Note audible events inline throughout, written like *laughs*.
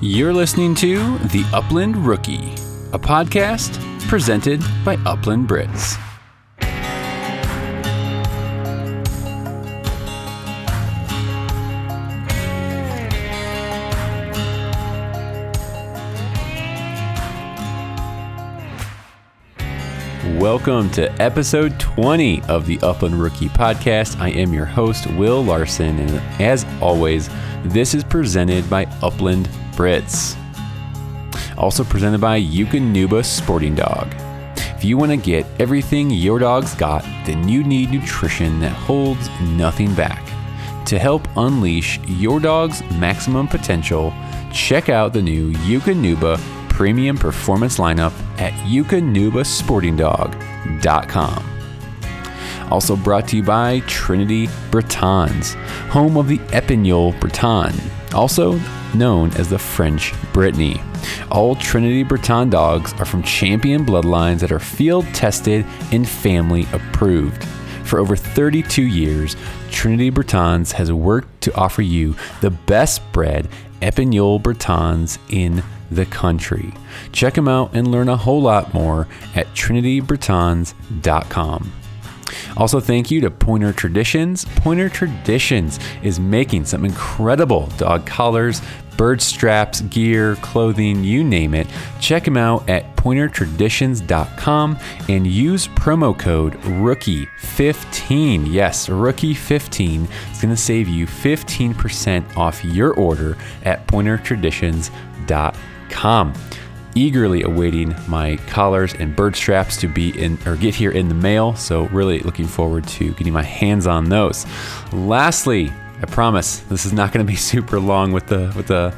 You're listening to The Upland Rookie, a podcast presented by Upland Brits. Welcome to episode 20 of the Upland Rookie podcast. I am your host, Will Larson, and as always, this is presented by Upland Brits. Also presented by Eukanuba Sporting Dog. If you want to get everything your dog's got, then you need nutrition that holds nothing back. To help unleash your dog's maximum potential, check out the new Eukanuba premium performance lineup at eukanubasportingdog.com. Also brought to you by Trinity Bretons, home of the Epagneul Breton, also known as the French Brittany. All Trinity Breton dogs are from champion bloodlines that are field tested and family approved. For over 32 years, Trinity Bretons has worked to offer you the best bred Epagneul Bretons in the country. Check them out and learn a whole lot more at trinitybretons.com. Also, thank you to Pointer Traditions. Pointer Traditions is making some incredible dog collars, bird straps, gear, clothing, you name it. Check them out at pointertraditions.com and use promo code ROOKIE15. Yes, ROOKIE15 is going to save you 15% off your order at pointertraditions.com eagerly awaiting my collars and bird straps to be in or get here in the mail. So really looking forward to getting my hands on those. Lastly, I promise this is not going to be *laughs* super long with the with the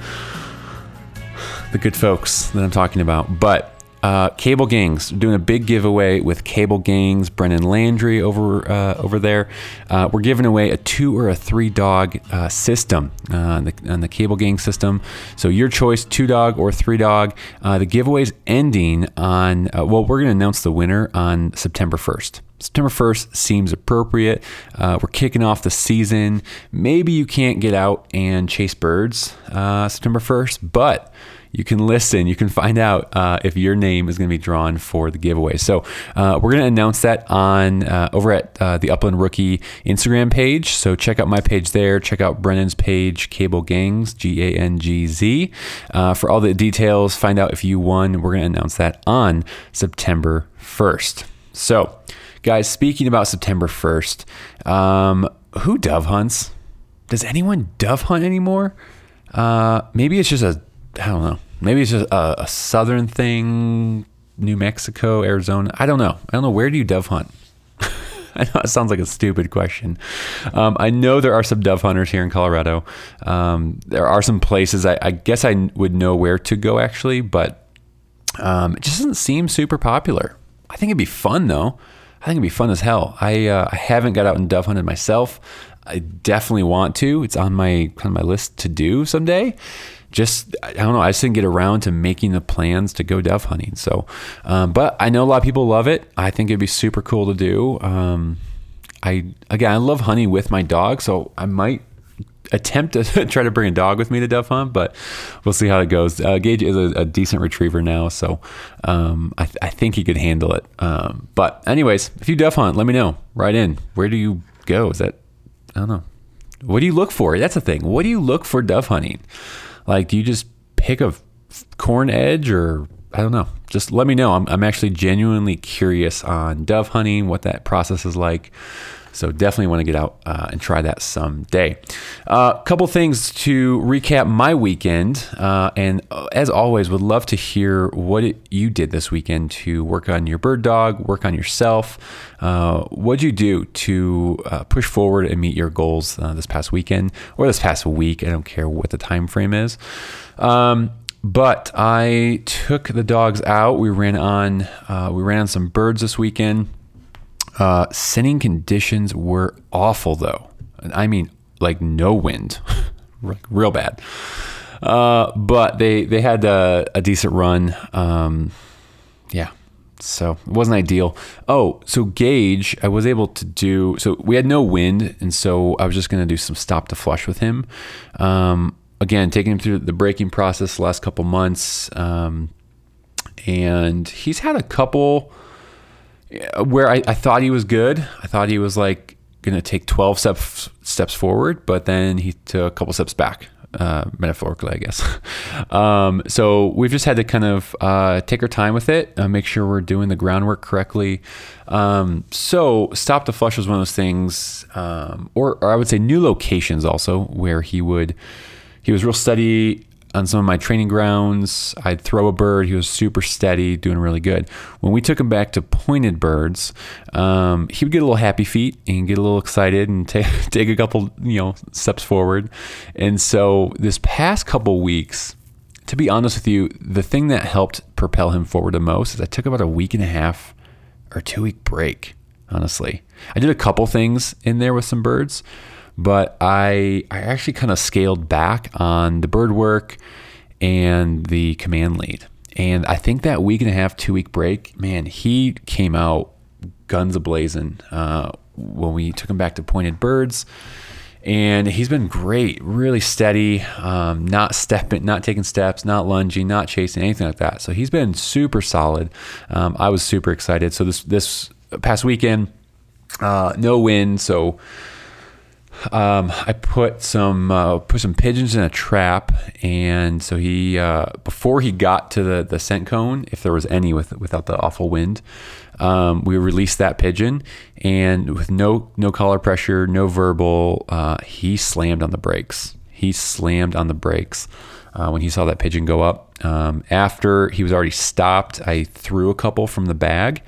the good folks that I'm talking about, but uh, Cable Gangz doing a big giveaway with Cable Gangz. Brennan Landry over uh, over there. Uh, we're giving away a two or a three dog uh, system on the, on, the, Cable Gang system. So your choice, two dog or three dog. Uh, the giveaway's ending on. Uh, well, we're going to announce the winner on September 1st. September 1st seems appropriate. Uh, we're kicking off the season. Maybe you can't get out and chase birds uh, September 1st, but you can listen. You can find out uh, if your name is going to be drawn for the giveaway. So uh, we're going to announce that on uh, over at uh, the Upland Rookie Instagram page. So check out my page there. Check out Brennan's page, Cable Gangz, G A N G Z, uh, for all the details. Find out if you won. We're going to announce that on September 1st. So, guys, speaking about September 1st, um, who dove hunts? Does anyone dove hunt anymore? Uh, maybe it's just a I don't know. Maybe it's just a, a, southern thing, New Mexico, Arizona. I don't know. I don't know. Where do you dove hunt? *laughs* I know it sounds like a stupid question. Um, I know there are some dove hunters here in Colorado. Um, there are some places I, I, guess I would know where to go actually, but um, it just doesn't seem super popular. I think it'd be fun though. I think it'd be fun as hell. I uh, I haven't got out and dove hunted myself. I definitely want to. It's on my kind of my list to do someday just I don't know. I just didn't get around to making the plans to go dove hunting. So, um, but I know a lot of people love it. I think it'd be super cool to do. Um, I again, I love hunting with my dog, so I might attempt to *laughs* try to bring a dog with me to dove hunt, but we'll see how it goes. Uh, Gage is a, a, decent retriever now, so um, I, th- I, think he could handle it. Um, but anyways, if you dove hunt, let me know. Write in. Where do you go? Is that I don't know. What do you look for? That's the thing. What do you look for dove hunting? Like, do you just pick a corn edge or I don't know. Just let me know. I'm, I'm actually genuinely curious on dove hunting, what that process is like. So definitely want to get out uh, and try that someday. A uh, couple things to recap my weekend, uh, and uh, as always, would love to hear what it, you did this weekend to work on your bird dog, work on yourself. Uh, what'd you do to uh, push forward and meet your goals this past weekend or this past week? I don't care what the time frame is. Um, but I took the dogs out. We ran on we ran on some birds this weekend. Uh, scenting conditions were awful, though. I mean, like no wind, *laughs* real bad. Uh, but they they had a, a decent run. Um, yeah, so it wasn't ideal. Oh, so Gage, I was able to do. So we had no wind, and so I was just gonna do some stop to flush with him. Um, again, taking him through the breaking process the last couple months. Um, and he's had a couple where I, I thought he was good. I thought he was like going to take 12 steps steps forward, but then he took a couple steps back, uh, metaphorically, I guess. *laughs* um, so we've just had to kind of uh, take our time with it, uh, make sure we're doing the groundwork correctly. Um, so stop the flush was one of those things, um, or, or I would say new locations also, where he would he was real steady on some of my training grounds. I'd throw a bird. He was super steady, doing really good. When we took him back to pointed birds, um, he would get a little happy feet and get a little excited and take *laughs* take a couple you know steps forward. And so this past couple weeks, to be honest with you, the thing that helped propel him forward the most is I took about a week and a half or two week break. Honestly, I did a couple things in there with some birds but I I actually kind of scaled back on the bird work and the command lead. And I think that week and a half, two week break, man, he came out guns ablazing uh, when we took him back to pointed birds. And he's been great, really steady, um, not stepping, not taking steps, not lunging, not chasing, anything like that. So he's been super solid. Um, I was super excited. So this this past weekend, uh, no wind, so um, I put some uh, put some pigeons in a trap, and so he uh, before he got to the the scent cone, if there was any with without the awful wind, um, we released that pigeon, and with no no collar pressure, no verbal, uh, he slammed on the brakes. He slammed on the brakes uh, when he saw that pigeon go up. Um, after he was already stopped, I threw a couple from the bag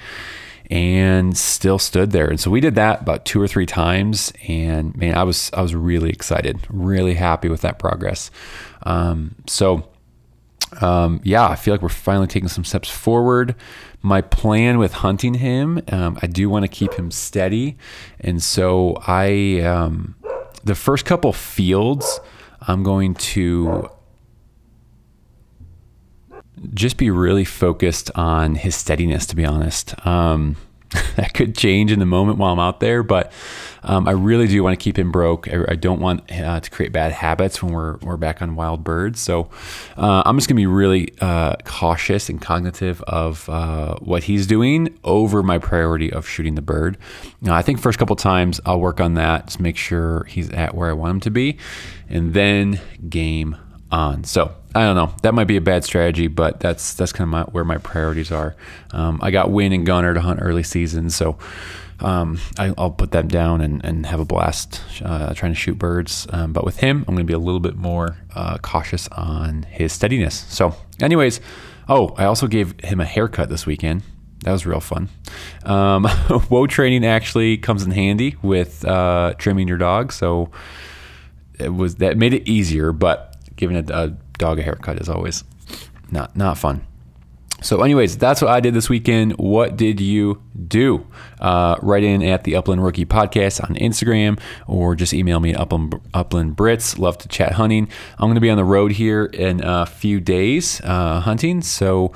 and still stood there. And so we did that about two or three times, and man, I was I was really excited, really happy with that progress. Um, so. Um, yeah, I feel like we're finally taking some steps forward. My plan with hunting him, um, I do want to keep him steady, and so I, um, the first couple fields, I'm going to just be really focused on his steadiness, to be honest. Um, *laughs* that could change in the moment while I'm out there, but um, I really do want to keep him broke. I, I don't want uh, to create bad habits when we're, we're back on wild birds. So uh, I'm just going to be really uh, cautious and cognitive of uh, what he's doing over my priority of shooting the bird. Now, I think first couple times I'll work on that to make sure he's at where I want him to be, and then game on. So I don't know. That might be a bad strategy, but that's that's kind of my, where my priorities are. Um, I got Win and Gunner to hunt early season, so um, I, will put them down and, and have a blast uh, trying to shoot birds. Um, but with him, I'm going to be a little bit more uh, cautious on his steadiness. So, anyways, oh, I also gave him a haircut this weekend. That was real fun. Um, *laughs* whoa training actually comes in handy with uh, trimming your dog, so it was that made it easier, but giving a, a dog a haircut is always not not fun. So, anyways, that's what I did this weekend. What did you do? Uh, write in at the Upland Rookie Podcast on Instagram or just email me at Upland, Upland Brits. Love to chat hunting. I'm going to be on the road here in a few days uh, hunting. So,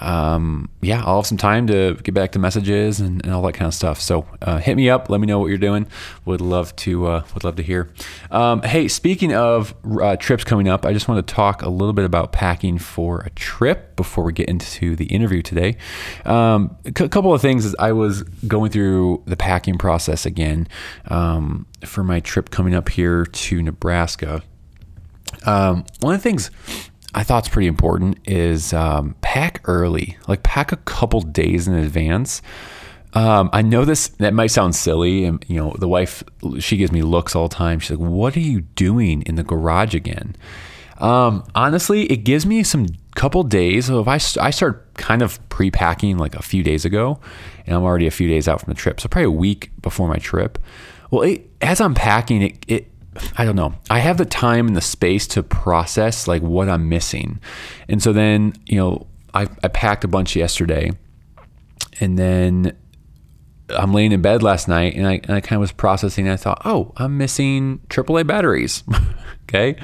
um, yeah, I'll have some time to get back to messages and, and all that kind of stuff. So uh, hit me up. Let me know what you're doing. Would love to uh, would love to hear. Um, hey, speaking of uh, trips coming up, I just want to talk a little bit about packing for a trip before we get into the interview today. Um, a c- couple of things as I was going through the packing process again um, for my trip coming up here to Nebraska. Um, one of the things I thought it's pretty important is um, pack early, like pack a couple days in advance. Um, I know this that might sound silly, and you know the wife she gives me looks all the time. She's like, "What are you doing in the garage again?" Um, honestly, it gives me some couple days. So if I I start kind of pre-packing like a few days ago, and I'm already a few days out from the trip, so probably a week before my trip. Well, it, as I'm packing, it, it I don't know. I have the time and the space to process like what I'm missing. And so then, you know, I, I packed a bunch yesterday and then I'm laying in bed last night and I, and I kind of was processing. I thought, oh, I'm missing AAA batteries. *laughs* okay.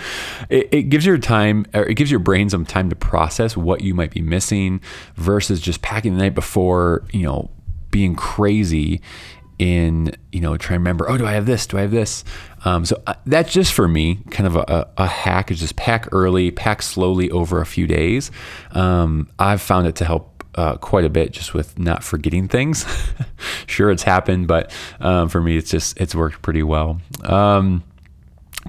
It, it, gives your time, or it gives your brain some time to process what you might be missing versus just packing the night before, you know, being crazy in you know try to remember oh do i have this? Do i have this? Um, so uh, that's just for me kind of a, a, hack is just pack early pack slowly over a few days. Um, i've found it to help uh, quite a bit just with not forgetting things. *laughs* Sure it's happened but um, for me it's just it's worked pretty well. Um,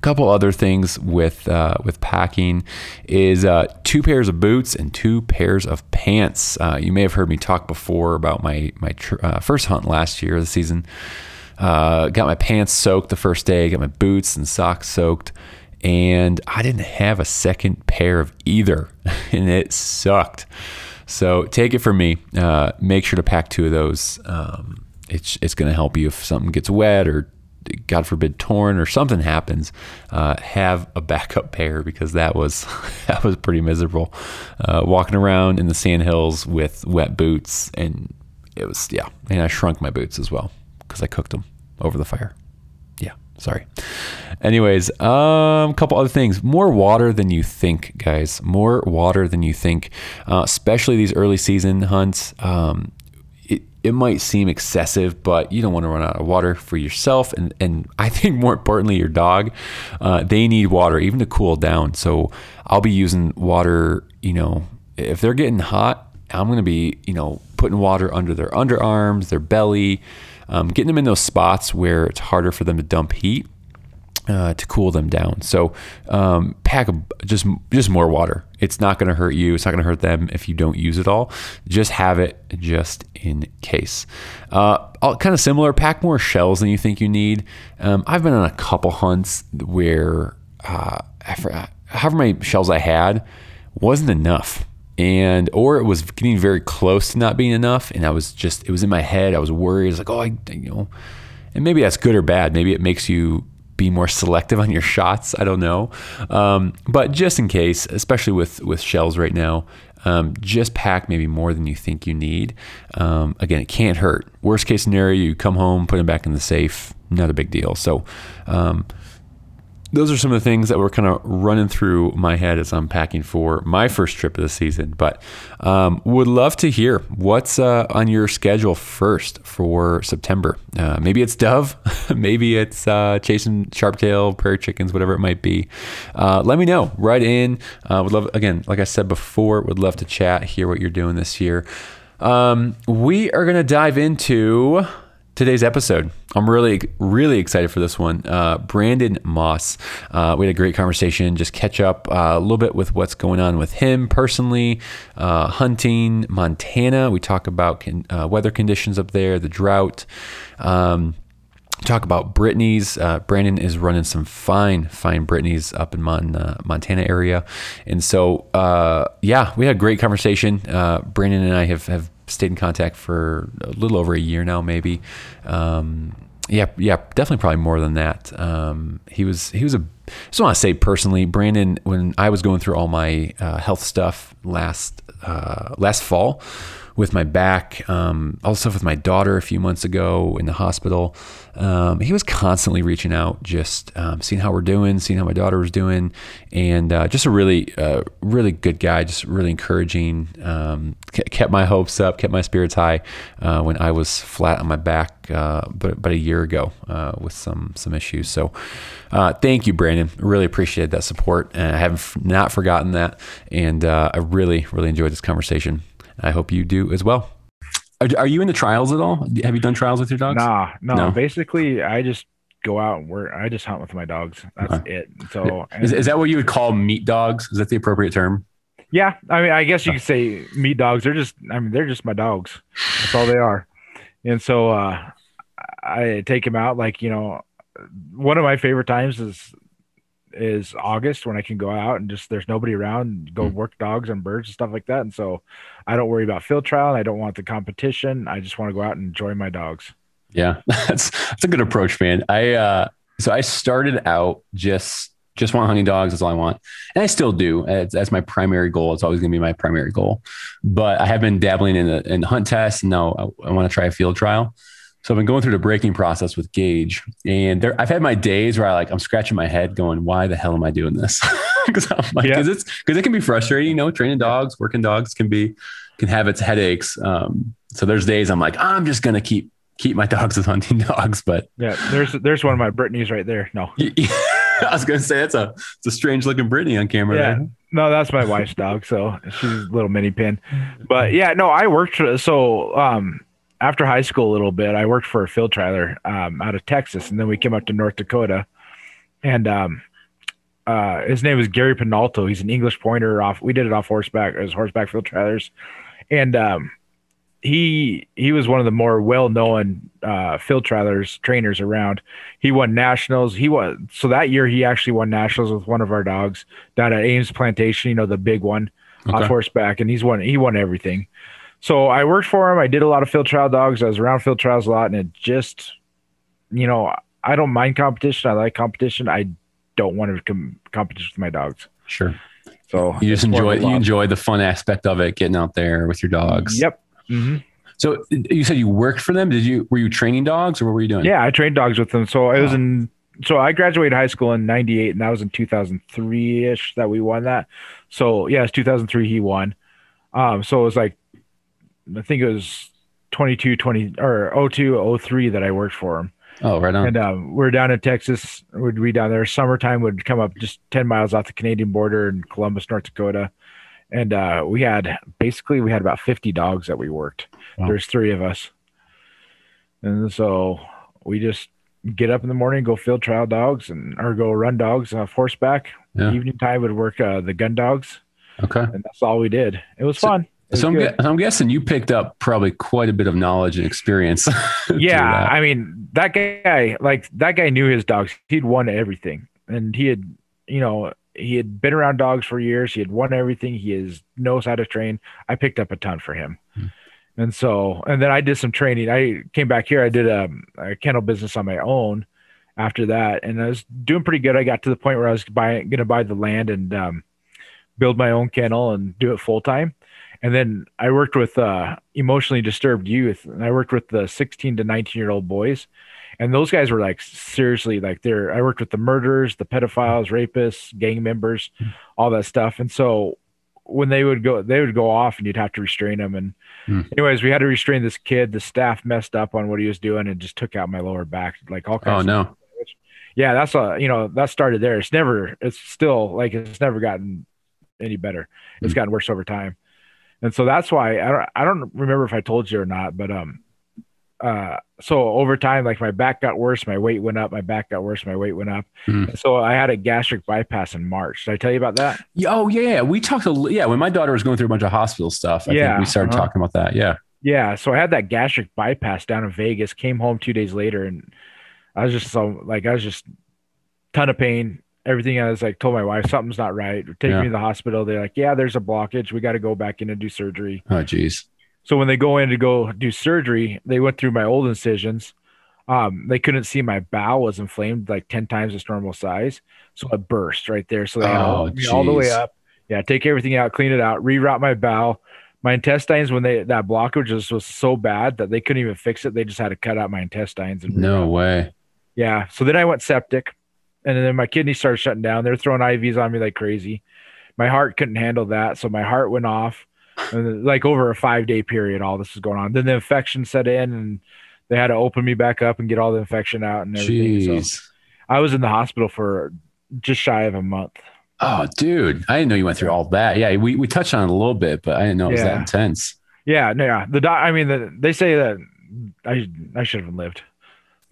couple other things with uh, with packing is uh, two pairs of boots and two pairs of pants. Uh, you may have heard me talk before about my my tr- uh, first hunt last year, of the season. Uh, got my pants soaked the first day. Got my boots and socks soaked, and I didn't have a second pair of either, *laughs* and it sucked. So take it from me. Uh, make sure to pack two of those. Um, it's it's going to help you if something gets wet or God forbid, torn or something happens, uh, have a backup pair because that was *laughs* that was pretty miserable. Uh, walking around in the sand hills with wet boots, and it was yeah, and I shrunk my boots as well because I cooked them over the fire. Yeah, sorry. Anyways, a um, couple other things. More water than you think, guys. More water than you think, uh, especially these early season hunts. Um, it might seem excessive, but you don't want to run out of water for yourself. And, and I think more importantly, your dog, uh, they need water even to cool down. So I'll be using water, you know, if they're getting hot, I'm going to be, you know, putting water under their underarms, their belly, um, getting them in those spots where it's harder for them to dump heat uh, to cool them down. So um, pack just just more water. It's not going to hurt you. It's not going to hurt them if you don't use it all. Just have it just in case. Uh, kind of similar. Pack more shells than you think you need. Um, I've been on a couple hunts where uh, however many shells I had wasn't enough. And or it was getting very close to not being enough, and I was just it was in my head. I was worried. I was like, oh, I you know, and maybe that's good or bad. Maybe it makes you be more selective on your shots. I don't know, um, but just in case, especially with with shells right now, um, just pack maybe more than you think you need. Um, again, it can't hurt. Worst case scenario, you come home, put them back in the safe. Not a big deal. So um, those are some of the things that were kind of running through my head as I'm packing for my first trip of the season. But um, would love to hear what's uh, on your schedule first for September. Uh, maybe it's dove, *laughs* maybe it's uh, chasing sharptail, prairie chickens, whatever it might be. Uh, let me know. Write in. Uh, would love again, like I said before, would love to chat, hear what you're doing this year. Um, we are going to dive into today's episode. I'm really, really excited for this one. Uh, Brandon Moss. Uh, we had a great conversation, just catch up uh, a little bit with what's going on with him personally, uh, hunting, Montana. We talk about con- uh, weather conditions up there, the drought. Um, talk about Brittany's. Uh, Brandon is running some fine, fine Brittany's up in Mon, uh, Montana area, and so uh, yeah, we had a great conversation. Brandon and I have have stayed in contact for a little over a year now, maybe. Um, yeah, yeah, definitely, probably more than that. Um, he was he was a. I just want to say personally, Brandon, when I was going through all my uh, health stuff last uh, last fall with my back, um, stuff with my daughter a few months ago in the hospital. Um, he was constantly reaching out, just um, seeing how we're doing, seeing how my daughter was doing, and uh, just a really, uh, really good guy, just really encouraging. Um, kept my hopes up, kept my spirits high uh, when I was flat on my back, uh, but about a year ago uh, with some some issues. So, uh, thank you, Brandon. Really appreciate that support, and I have not forgotten that, and I really, really enjoyed this conversation. I hope you do as well. Are, are, you in the trials at all? Have you done trials with your dogs? Nah, no. no. Basically, I just go out and work. I just hunt with my dogs. That's uh-huh. it. So, is, is that what you would call meat dogs? Is that the appropriate term? Yeah, I mean, I guess you could say meat dogs. They're just, I mean, they're just my dogs. That's all they are. And so, uh, I take them out. Like you know, one of my favorite times is is August when I can go out and just there's nobody around, go mm. work dogs and birds and stuff like that. And so I don't worry about field trial. I don't want the competition. I just want to go out and enjoy my dogs. Yeah, *laughs* that's that's a good approach, man. I uh, so I started out just just want hunting dogs. That's all I want, and I still do. That's my primary goal. It's always going to be my primary goal. But I have been dabbling in the in hunt test. And now I, I want to try a field trial. So I've been going through the breaking process with Gage, and there, I've had my days where I like I'm scratching my head, going, "Why the hell am I doing this?" *laughs* Because I'm like, because yeah. it's because it can be frustrating. You know, training dogs, working dogs can be can have its headaches. Um, so there's days I'm like, I'm just gonna keep keep my *laughs* dogs as hunting dogs, but Yeah, there's there's one of my Brittany's right there. No, *laughs* I was gonna say that's a it's a strange looking Brittany on camera. Yeah. there. no, that's my wife's dog. So she's a little mini pin. But yeah, no, I worked so um after high school a little bit, I worked for a field trialer um out of Texas, and then we came up to North Dakota, and um uh his name was Gary Penalto. He's an English pointer off. We did it off horseback as horseback field trialers, and um he he was one of the more well known uh, field trialers trainers around. He won nationals. He won so that year he actually won nationals with one of our dogs down at Ames Plantation. You know the big one Okay. off horseback, and he's won he won everything. So I worked for him. I did a lot of field trial dogs. I was around field trials a lot, and it just you know I don't mind competition. I like competition. I don't want to com- competition with my dogs. Sure. So You just enjoy you enjoy the fun aspect of it, getting out there with your dogs. Yep. hmm So you said you worked for them. Did you were you training dogs or what were you doing? Yeah, I trained dogs with them. So it was Wow. in so I graduated high school in 98 and that was in 2003ish that we won that. So yeah, it's 2003 he won. Um so it was like I think it was 22 20 or 02 03 that I worked for him. Oh, right on. And um, we're down in Texas. We'd be down there. Summertime would come up just 10 miles off the Canadian border in Columbus, North Dakota. And uh, we had basically we had about 50 dogs that we worked. Wow. There's three of us. And so we just get up in the morning, go field trial dogs and or go run dogs off horseback. Yeah. Evening time would work uh, the gun dogs, okay. and that's all we did. It was So- fun. So I'm, gue- I'm guessing you picked up probably quite a bit of knowledge and experience. *laughs* yeah i mean that guy like that guy knew his dogs. He'd won everything. And he had you know he had been around dogs for years. He had won everything. He is knows how to train. I picked up a ton for him. Hmm. and so and then i did some training. I came back here. I did a, a kennel business on my own after that. And i was doing pretty good. I got to the point where i was buying gonna buy the land and um, build my own kennel and do it full time and then I worked with uh, emotionally disturbed youth, and I worked with the 16 to 19 year old boys, and those guys were like seriously like they're. I worked with the murderers, the pedophiles, rapists, gang members, all that stuff, and so when they would go, they would go off, and you'd have to restrain them. And Hmm. anyways, we had to restrain this kid. The staff messed up on what he was doing and just took out my lower back, like all kinds. Oh of no. yeah, that's a you know that started there. It's never, it's still like it's never gotten any better. It's Mm. gotten worse over time, and so that's why I don't I don't remember if I told you or not, but um, uh, so over time, like my back got worse, my weight went up, my back got worse, my weight went up, Mm. so I had a gastric bypass in March. Did I tell you about that? Yeah, Oh yeah, we talked a yeah when my daughter was going through a bunch of hospital stuff. I Yeah, think we started uh-huh. talking about that. Yeah. Yeah, so I had that gastric bypass down in Vegas. Came home two days later, and I was just so like I was just ton of pain. Everything I was like told my wife something's not right. Take Yeah. me to the hospital. They're like, yeah, there's a blockage. We got to go back in and do surgery. Oh geez. So when they go in to go do surgery, they went through my old incisions. Um, they couldn't see my bowel was inflamed like ten times its normal size, so it burst right there. So they Oh, hold all the way up. Yeah, take everything out, clean it out, reroute my bowel. My intestines, when they that blockage was, was so bad that they couldn't even fix it, they just had to cut out my intestines and No way. Yeah. So then I went septic, and then my kidneys started shutting down. They're throwing IVs on me like crazy. My heart couldn't handle that, so my heart went off. And like over a five day period, all this was going on. Then the infection set in, and they had to open me back up and get all the infection out and everything. So I was in the hospital for just shy of a month. Oh, dude, I didn't know you went through all that. Yeah, we, we touched on it a little bit, but I didn't know it was that intense. Yeah, no, yeah. The doc, I mean, the, they say that I I should have lived.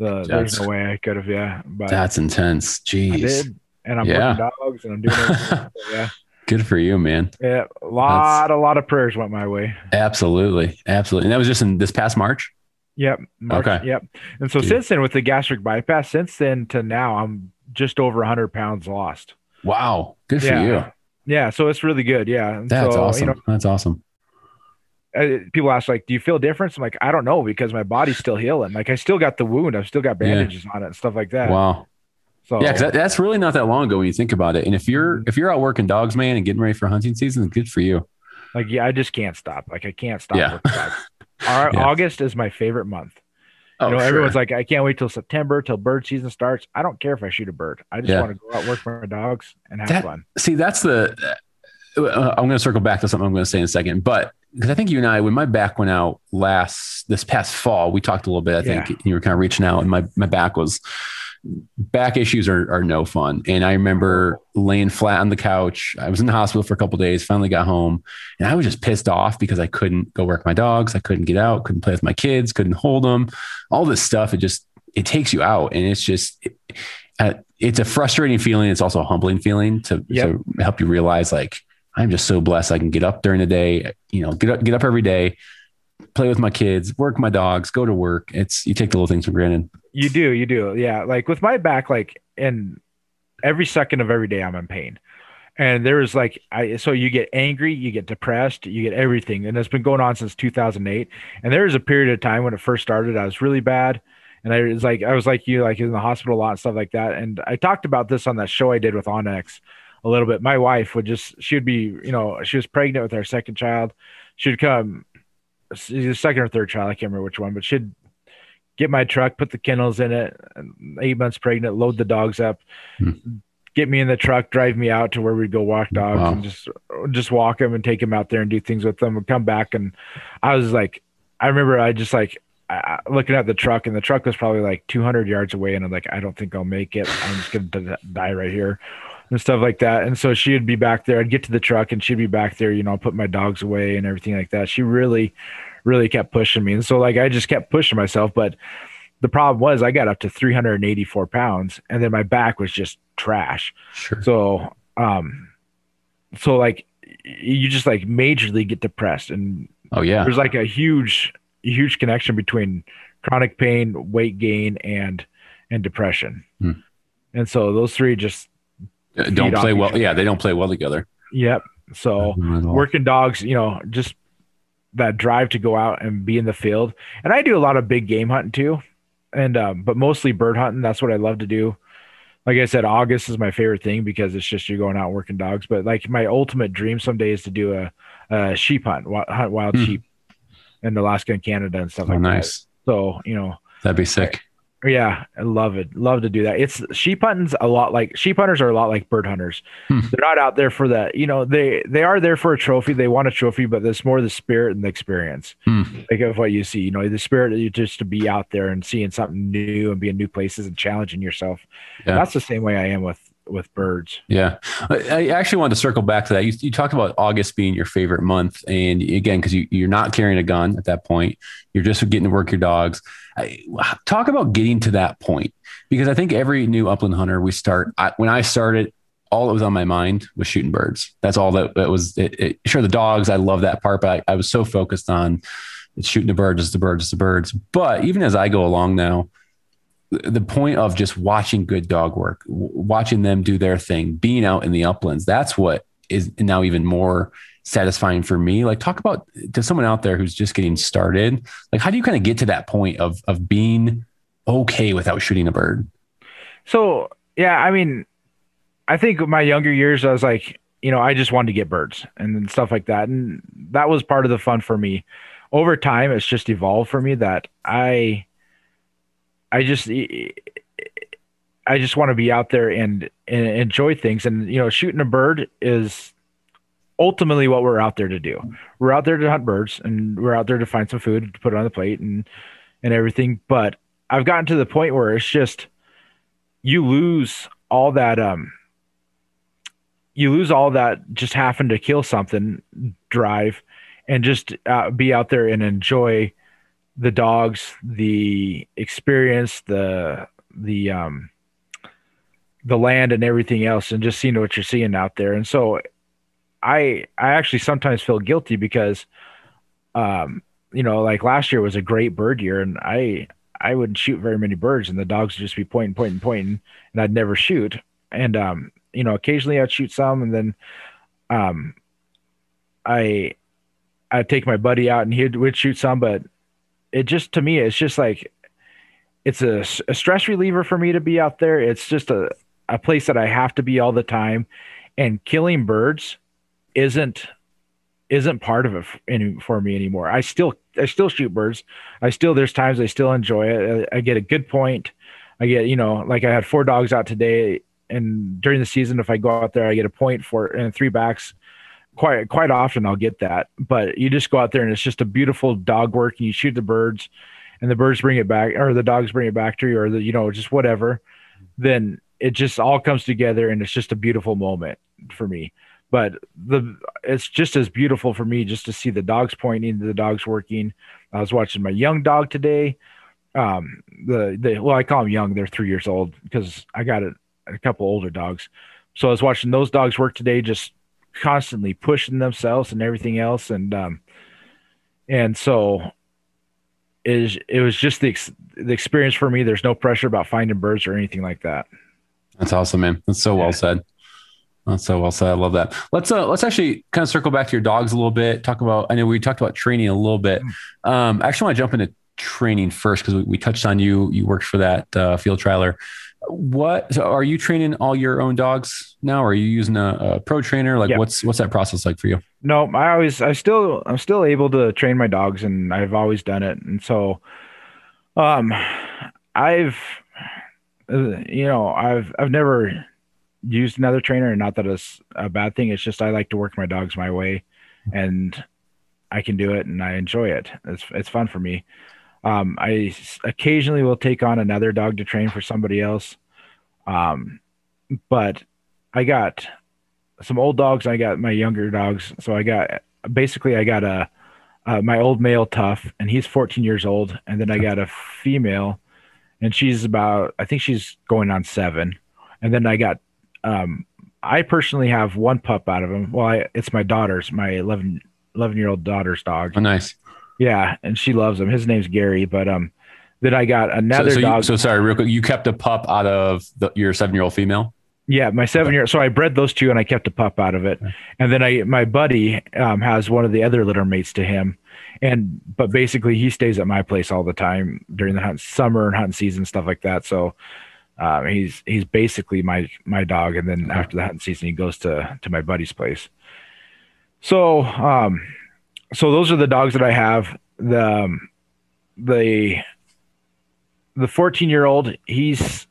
The, there's no way I could have. Yeah, but That's intense. I Jeez. did, and I'm Yeah. working dogs and I'm doing everything. *laughs* Yeah. Good for you, man. Yeah, a lot, a lot of prayers went my way. Absolutely. Absolutely. And that was just in this past March. Yep. March, Okay. Yep. And so Dude. since then, with the gastric bypass, since then to now, I'm just over 100 pounds lost. Wow. Good for Yeah. you. Yeah. So it's really good. Yeah. And That's so, awesome. You know, That's awesome. Uh, people ask like, "Do you feel difference?" I'm like, "I don't know because my body's still healing. Like I still got the wound. I've still got Yeah. bandages on it and stuff like that." Wow. So Yeah, that, that's really not that long ago when you think about it. And if you're if you're out working dogs, man, and getting ready for hunting season, good for you. like, yeah, I just can't stop. Like I can't stop. Yeah. Our, *laughs* Yeah. August is my favorite month. Oh, you know, sure. everyone's like, I can't wait till September till bird season starts. I don't care if I shoot a bird. I just Yeah. want to go out work for my dogs and have That- fun. see, that's the. Uh, I'm going to circle back to something I'm going to say in a second, but because I think you and I, when my back went out last this past fall, we talked a little bit. I think Yeah. you were kind of reaching out, and my my back was back issues are are no fun. And I remember laying flat on the couch. I was in the hospital for a couple days. Finally got home, and I was just pissed off because I couldn't go work my dogs. I couldn't get out. Couldn't play with my kids. Couldn't hold them. All this stuff. It just it takes you out, and it's just. uh, it's a frustrating feeling. It's also a humbling feeling to, Yep. to help you realize like I'm just so blessed. I can get up during the day, you know, get up, get up every day, play with my kids, work my dogs, go to work. It's you take the little things for granted. You do, you do. Yeah. Like with my back, like and every second of every day, I'm in pain. And there is like, I, so you get angry, you get depressed, you get everything. And it's been going on since 2008. And there was a period of time when it first started, I was really bad. And I was like, I was like you, like in the hospital a lot and stuff like that. And I talked about this on that show I did with onX a little bit. My wife would just, she would be, you know, she was pregnant with our second child. She'd come, the second or third child, I can't remember which one, but she'd get my truck, put the kennels in it, eight months pregnant, load the dogs up, Hmm. get me in the truck, drive me out to where we'd go walk dogs Wow. and just just walk them and take them out there and do things with them and come back. And I was like, I remember I just like I, looking at the truck and the truck was probably like 200 yards away and I'm like, I don't think I'll make it. I'm just gonna die right here. And stuff like that. And so she'd be back there. I'd get to the truck and she'd be back there, you know, put my dogs away and everything like that. She really, really kept pushing me. And so like I just kept pushing myself. But the problem was I got up to 384 pounds and then my back was just trash. Sure. So um so like you just like majorly get depressed and Oh yeah. there's like a huge huge connection between chronic pain, weight gain and and depression. Hmm. And so those three just Don't play well. Yeah, they don't play well together. yep. So Not at all. working dogs, you know, just that drive to go out and be in the field. And I do a lot of big game hunting too. And um, but mostly bird hunting. That's what I love to do. Like I said, August is my favorite thing because it's just you're going out working dogs. But like my ultimate dream someday is to do a, a sheep hunt, wi- hunt wild Hmm. sheep in Alaska and Canada and stuff Oh, like nice. that. So, you know, That'd be sick. Yeah, I love it. Love to do that. It's sheep hunting's a lot like sheep hunters are a lot like bird hunters. Hmm. They're not out there for that. You know, they they are there for a trophy. They want a trophy, but it's more the spirit and the experience. Hmm. Like of what you see. You know, the spirit of you just to be out there and seeing something new and being new places and challenging yourself. Yeah. That's the same way I am with with birds. Yeah. I I actually wanted to circle back to that. You, you talked about August being your favorite month. And again, because you, you're not carrying a gun at that point, you're just getting to work your dogs. I, talk about getting to that point because I think every new upland hunter we start, I, when I started, all that was on my mind was shooting birds. That's all that, that was. It, it, sure, the dogs, I love that part, but I, I was so focused on shooting the birds, it's the birds, it's the birds. But even as I go along now, the point of just watching good dog work, watching them do their thing, being out in the uplands, that's what is now even more satisfying for me. Like talk about to someone out there who's just getting started, like how do you kind of get to that point of of being okay without shooting a bird? So yeah, I mean, I think my younger years, I was like, you know, I just wanted to get birds and stuff like that, and that was part of the fun for me. Over time, it's just evolved for me that I, I just, I just want to be out there and, and enjoy things, and you know, shooting a bird is ultimately what we're out there to do. We're out there to hunt birds, and we're out there to find some food to put on the plate and and everything. But I've gotten to the point where it's just you lose all that um you lose all that just having to kill something drive and just uh, be out there and enjoy the dogs the experience the the um the land and everything else and just seeing what you're seeing out there and so i i actually sometimes feel guilty because um you know like last year was a great bird year and i I wouldn't shoot very many birds, and the dogs would just be pointing, pointing, pointing, and I'd never shoot. And um, you know, occasionally I'd shoot some, and then um, I I'd take my buddy out, and he would shoot some. But it just to me, it's just like it's a, a stress reliever for me to be out there. It's just a a place that I have to be all the time, and killing birds isn't isn't part of it any, for me anymore. I still I still shoot birds. I still there's times I still enjoy it. I, I get a good point. I get you know like I had four dogs out today, and during the season, if I go out there, I get a point for and three backs quite quite often I'll get that. But you just go out there and it's just a beautiful dog work and you shoot the birds and the birds bring it back or the dogs bring it back to you or the you know just whatever. Then it just all comes together and it's just a beautiful moment for me. But the it's just as beautiful for me just to see the dogs pointing, the dogs working. I was watching my young dog today. Um, the the well, I call them young. They're three years old because I got a, a couple older dogs. So I was watching those dogs work today, just constantly pushing themselves and everything else, and um, and so is it was just the the experience for me. There's no pressure about finding birds or anything like that. That's awesome, man. That's so well said. That's so well said. I love that. Let's uh, let's actually kind of circle back to your dogs a little bit. Talk about. I know we talked about training a little bit. Mm. Um, I actually want to jump into training first because we, we, touched on you. You worked for that uh, field trialer. What so are you training all your own dogs now? Or are you using a, a pro trainer? Like, yep. what's what's that process like for you? No, I always I still I'm still able to train my dogs, and I've always done it. And so, um, I've you know I've I've never used another trainer, and not that it's a bad thing. It's just I like to work my dogs my way, and I can do it, and I enjoy it. It's it's fun for me. Um, I occasionally will take on another dog to train for somebody else, um, but I got some old dogs. I got my younger dogs, so I got basically I got a uh, my old male tough, and he's 14 years old, and then I got a female, and she's about I think she's going on seven, and then I got um, I personally have one pup out of him. Well, I, it's my daughter's, my 11, 11 year old daughter's dog. Oh, nice. Yeah, and she loves him. His name's Gary, but um, then I got another so, so dog. You, so sorry, real quick. You kept a pup out of the, your seven year old female. Yeah, my seven year. So I bred those two, and I kept a pup out of it. And then I, my buddy, um, has one of the other litter mates to him, and but basically he stays at my place all the time during the hunt, summer and hunting season stuff like that. So um, he's he's basically my my dog, and then okay. after the hunting season, he goes to to my buddy's place. So um, so those are the dogs that I have. The um, the the 14 year old, he's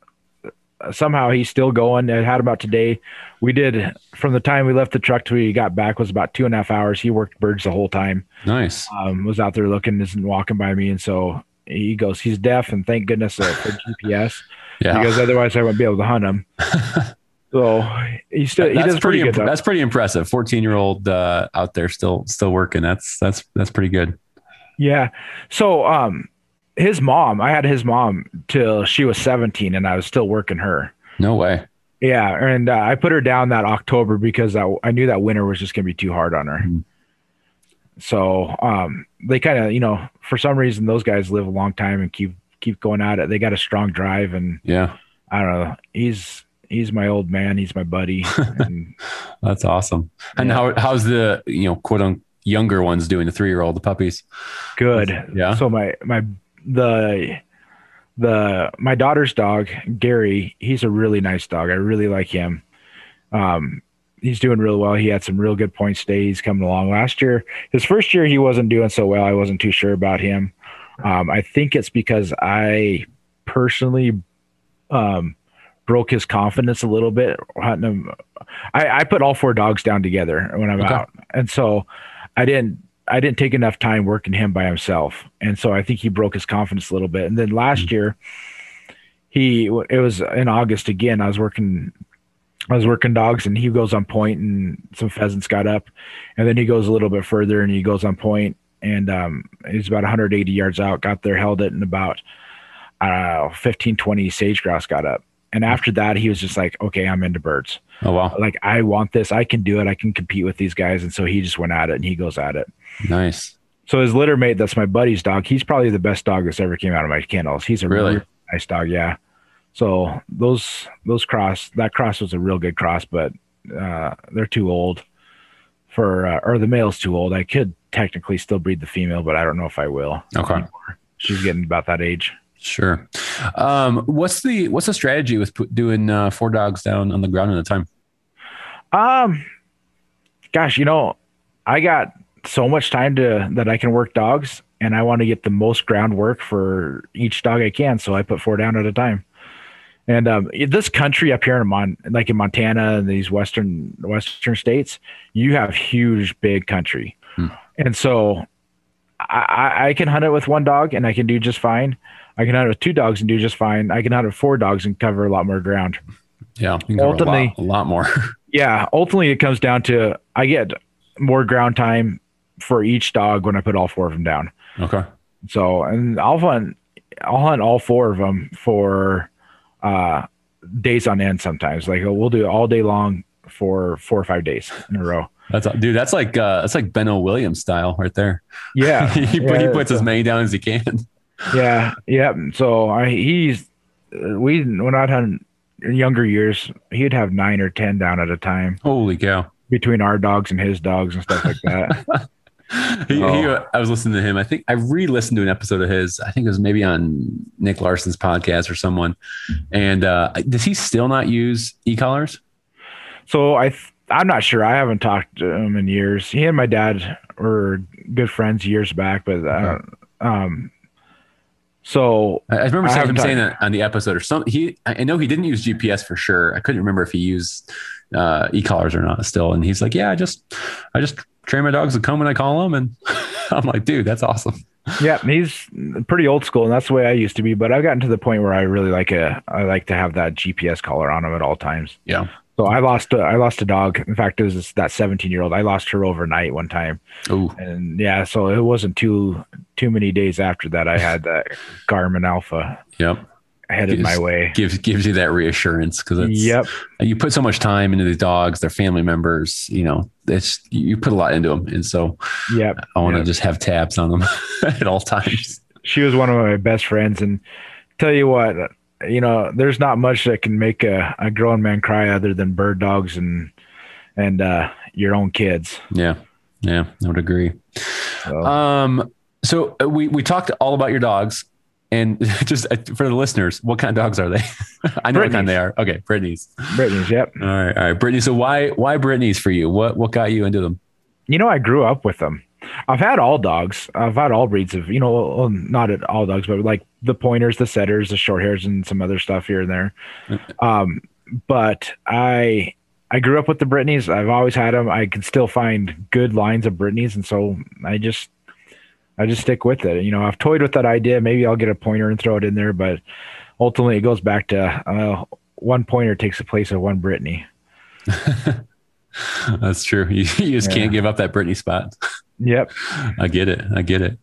somehow he's still going. I had about today. We did from the time we left the truck till we got back was about two and a half hours. He worked birds the whole time. Nice. Um, was out there looking, isn't walking by me, and so he goes. He's deaf, and thank goodness uh, for *laughs* GPS yeah. because otherwise I wouldn't be able to hunt him. *laughs* so he still he that's does pretty, pretty good. That's pretty impressive. Fourteen year old uh, out there still still working. That's that's that's pretty good. Yeah. So um, his mom, I had his mom till she was seventeen, and I was still working her. No way. Yeah, and uh, I put her down that October because I, I knew that winter was just gonna be too hard on her. Mm-hmm. So um, they kind of, you know, for some reason, those guys live a long time and keep keep going at it. They got a strong drive, and yeah, I don't know. He's he's my old man. He's my buddy. *laughs* And, That's awesome. And yeah. how how's the you know quote unquote younger ones doing? The three year old, the puppies. Good. Yeah. So my my the the my daughter's dog Gary. He's a really nice dog. I really like him. Um, he's doing real well. He had some real good points today. He's coming along. Last year, his first year, he wasn't doing so well. I wasn't too sure about him. Um, I think it's because I personally um, broke his confidence a little bit. hunting I, I, put all four dogs down together when I'm okay. out, and so I didn't. I didn't take enough time working him by himself, and so I think he broke his confidence a little bit. And then last mm-hmm. year, he it was in August again. I was working I was working dogs and he goes on point and some pheasants got up and then he goes a little bit further and he goes on point and um, he's about 180 yards out. Got there, held it, and about uh, 15, 20 sage grouse got up. And after that, he was just like, "Okay, I'm into birds. Oh wow! Like I want this. I can do it. I can compete with these guys." And so he just went at it, and he goes at it. Nice. So his litter mate, that's my buddy's dog. He's probably the best dog that's ever came out of my kennels. He's a really, really nice dog. Yeah. So those those cross that cross was a real good cross, but uh, they're too old for uh, or the male's too old. I could technically still breed the female, but I don't know if I will. Okay. Anymore. She's getting about that age. Sure. Um, what's the what's the strategy with doing uh, four dogs down on the ground at a time? Um, gosh, you know, I got so much time to that I can work dogs, and I want to get the most groundwork for each dog I can. So I put four down at a time, And um, this country up here in Mon, like in Montana and these western western states, you have huge, big country, Hmm. and so I, I- can hunt it with one dog and I can do just fine. I can hunt it with two dogs and do just fine. I can hunt it with four dogs and cover a lot more ground. Yeah. Cover a lot, Ultimately- a lot more. *laughs* Yeah, ultimately it comes down to I get more ground time for each dog when I put all four of them down. okay. So, and I'll hunt, I'll hunt all four of them for uh, days on end. Sometimes, like we'll do it all day long for four or five days in a row. That's dude. That's like uh, that's like Ben O. Williams style right there. Yeah, *laughs* he, put- he yeah, puts as many down as he can. yeah, yeah. So I, he's we when I'd hunt in younger years, he'd have nine or ten down at a time Holy cow! between our dogs and his dogs and stuff like that. *laughs* He, he, Oh. I was listening to him. I think I re-listened to an episode of his. I think it was maybe on Nick Larson's podcast or someone. And uh, does he still not use e-collars? So I th- I'm not sure. I haven't talked to him in years. He and my dad were good friends years back, but uh, um, so I I remember I saying, him haven't saying that on the episode or something. He, I know he didn't use GPS for sure. I couldn't remember if he used uh, e-collars or not still. And he's like, yeah, I just, I just train my dogs to come when I call them. And *laughs* I'm like, dude, that's awesome. yeah, he's pretty old school, and that's the way I used to be. But I've gotten to the point where I really like a I like to have that GPS collar on him at all times. Yeah. So I lost a, I lost a dog. In fact, it was that 17 year old. I lost her overnight one time, Oh, and yeah, so it wasn't too too many days after that I had that *laughs* Garmin Alpha yep. headed my way. Gives gives you that reassurance because it's Yep. you put so much time into these dogs, their family members. You know, it's you put a lot into them, and so Yep. I want to Yep. just have tabs on them *laughs* at all times. she was one of my best friends and tell you what you know there's not much that can make a, a grown man cry other than bird dogs and and uh your own kids Yeah, yeah, I would agree. so, Um, so uh, we we talked all about your dogs, and *laughs* just uh, for the listeners, what kind of dogs are they? *laughs* I know what kind Brittany's. they are. Okay, Brittany's. Brittany's, yep All right, all right, Brittany. So why why Brittany's for you? What what got you into them? you know i grew up with them i've had all dogs i've had all breeds of you know not at all dogs but like the pointers the setters the short hairs and some other stuff here and there um but i i grew up with the Brittany's. i've always had them i can still find good lines of Brittany's, and so i just i just stick with it you know i've toyed with that idea maybe i'll get a pointer and throw it in there but ultimately it goes back to uh, one pointer takes the place of one Brittany. *laughs* That's true. You, you just Yeah. can't give up that Brittany spot. *laughs* yep I get it. I get it.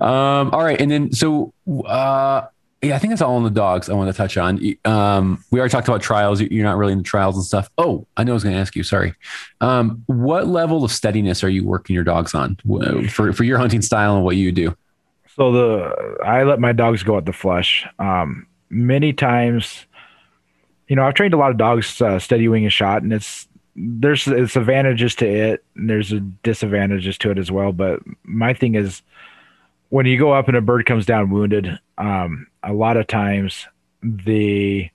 Um, all right, and then so uh, yeah, I think that's all on the dogs. I want to touch on. Um, we already talked about trials. You- You're not really into trials and stuff. Oh, I know. I was going to ask you. Sorry. Um, what level of steadiness are you working your dogs on for for your hunting style and what you do? So the I let my dogs go at the flush. Um, many times, you know, I've trained a lot of dogs uh, steady wing and shot, and it's there's it's advantages to it, and there's a disadvantages to it as well. But my thing is, when you go up and a bird comes down wounded, um, a lot of times the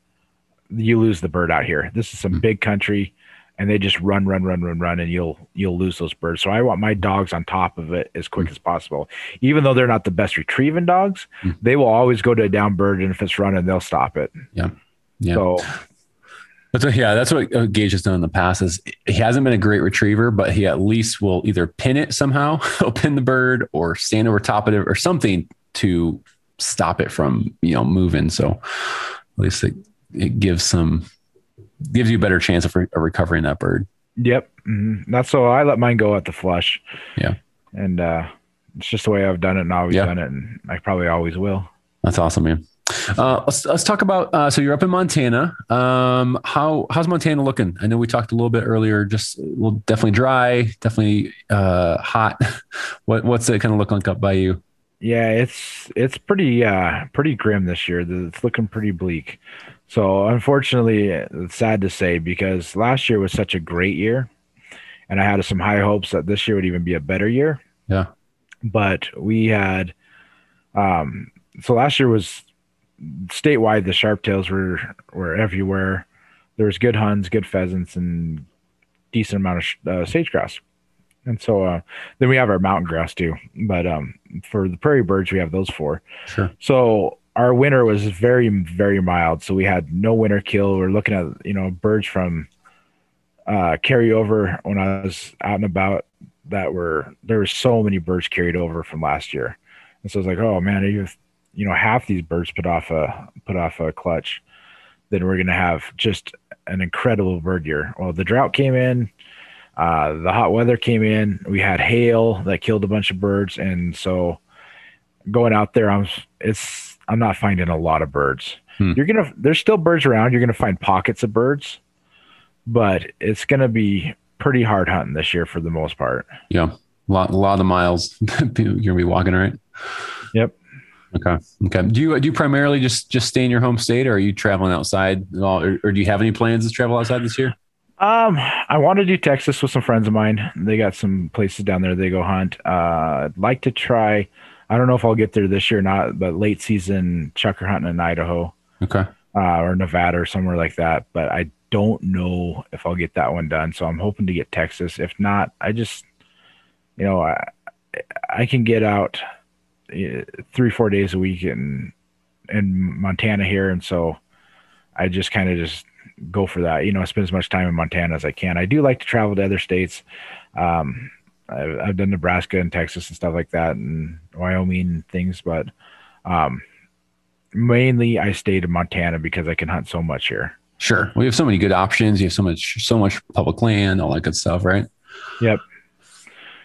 you lose the bird out here. This is some Mhm. big country, and they just run, run, run, run, run, and you'll you'll lose those birds. So I want my dogs on top of it as quick as possible even though they're not the best retrieving dogs, Mm. they will always go to a down bird, and if it's running, they'll stop it. Yeah. So That's what, yeah, that's what uh, Gage has done in the past. Is he hasn't been a great retriever, but he at least will either pin it somehow, *laughs* he'll pin the bird, or stand over top of it, or something to stop it from you know moving. So at least it, it gives some gives you a better chance of, re- of recovering that bird. yep, mhm. that's so I let mine go at the flush. Yeah. and uh, it's just the way I've done it and always Yeah. done it, and I probably always will. That's awesome, man. Uh, let's let's talk about. Uh, so you're up in Montana. Um, how how's Montana looking? I know we talked a little bit earlier. Just well, definitely dry, definitely uh, hot. *laughs* what what's it kind of look like up by you? Yeah, it's it's pretty uh pretty grim this year. It's looking pretty bleak. So unfortunately, it's sad to say because last year was such a great year, and I had some high hopes that this year would even be a better year. Yeah. But we had, um, so last year was statewide. The sharptails were were everywhere. There was good huns, good pheasants, and decent amount of uh, sage grouse. And so uh, then we have our mountain grouse too. But um, for the prairie birds, we have those four. Sure. So our winter was very very mild, so we had no winter kill. We're looking at you know birds from uh, carryover when I was out and about that were there were so many birds carried over from last year, and so I was like, oh man, are you you know half these birds put off a put off a clutch, then we're gonna have just an incredible bird year. Well, the drought came in, uh, the hot weather came in. We had hail that killed a bunch of birds, and so going out there, I'm it's I'm not finding a lot of birds. Hmm. You're gonna there's still birds around. You're gonna find pockets of birds, but it's gonna be pretty hard hunting this year for the most part. Yeah, a lot, a lot of miles *laughs* you're gonna be walking, right? Yep. Okay. Okay. Do you do you primarily just just stay in your home state, or are you traveling outside at all, or, or do you have any plans to travel outside this year? Um, I want to do Texas with some friends of mine. They got some places down there they go hunt. Uh, I'd like to try. I don't know if I'll get there this year or not, but late season chukar hunting in Idaho. Okay. Uh, or Nevada or somewhere like that. But I don't know if I'll get that one done. So I'm hoping to get Texas. If not, I just, you know, I, I can get out three, four days a week in, in Montana here. And so I just kind of just go for that, you know, I spend as much time in Montana as I can. I do like to travel to other states. Um, I've, I've done Nebraska and Texas and stuff like that and Wyoming and things, but, um, mainly I stayed in Montana because I can hunt so much here. Sure. We have so many good options. You have so much, so much public land, all that good stuff, right? Yep.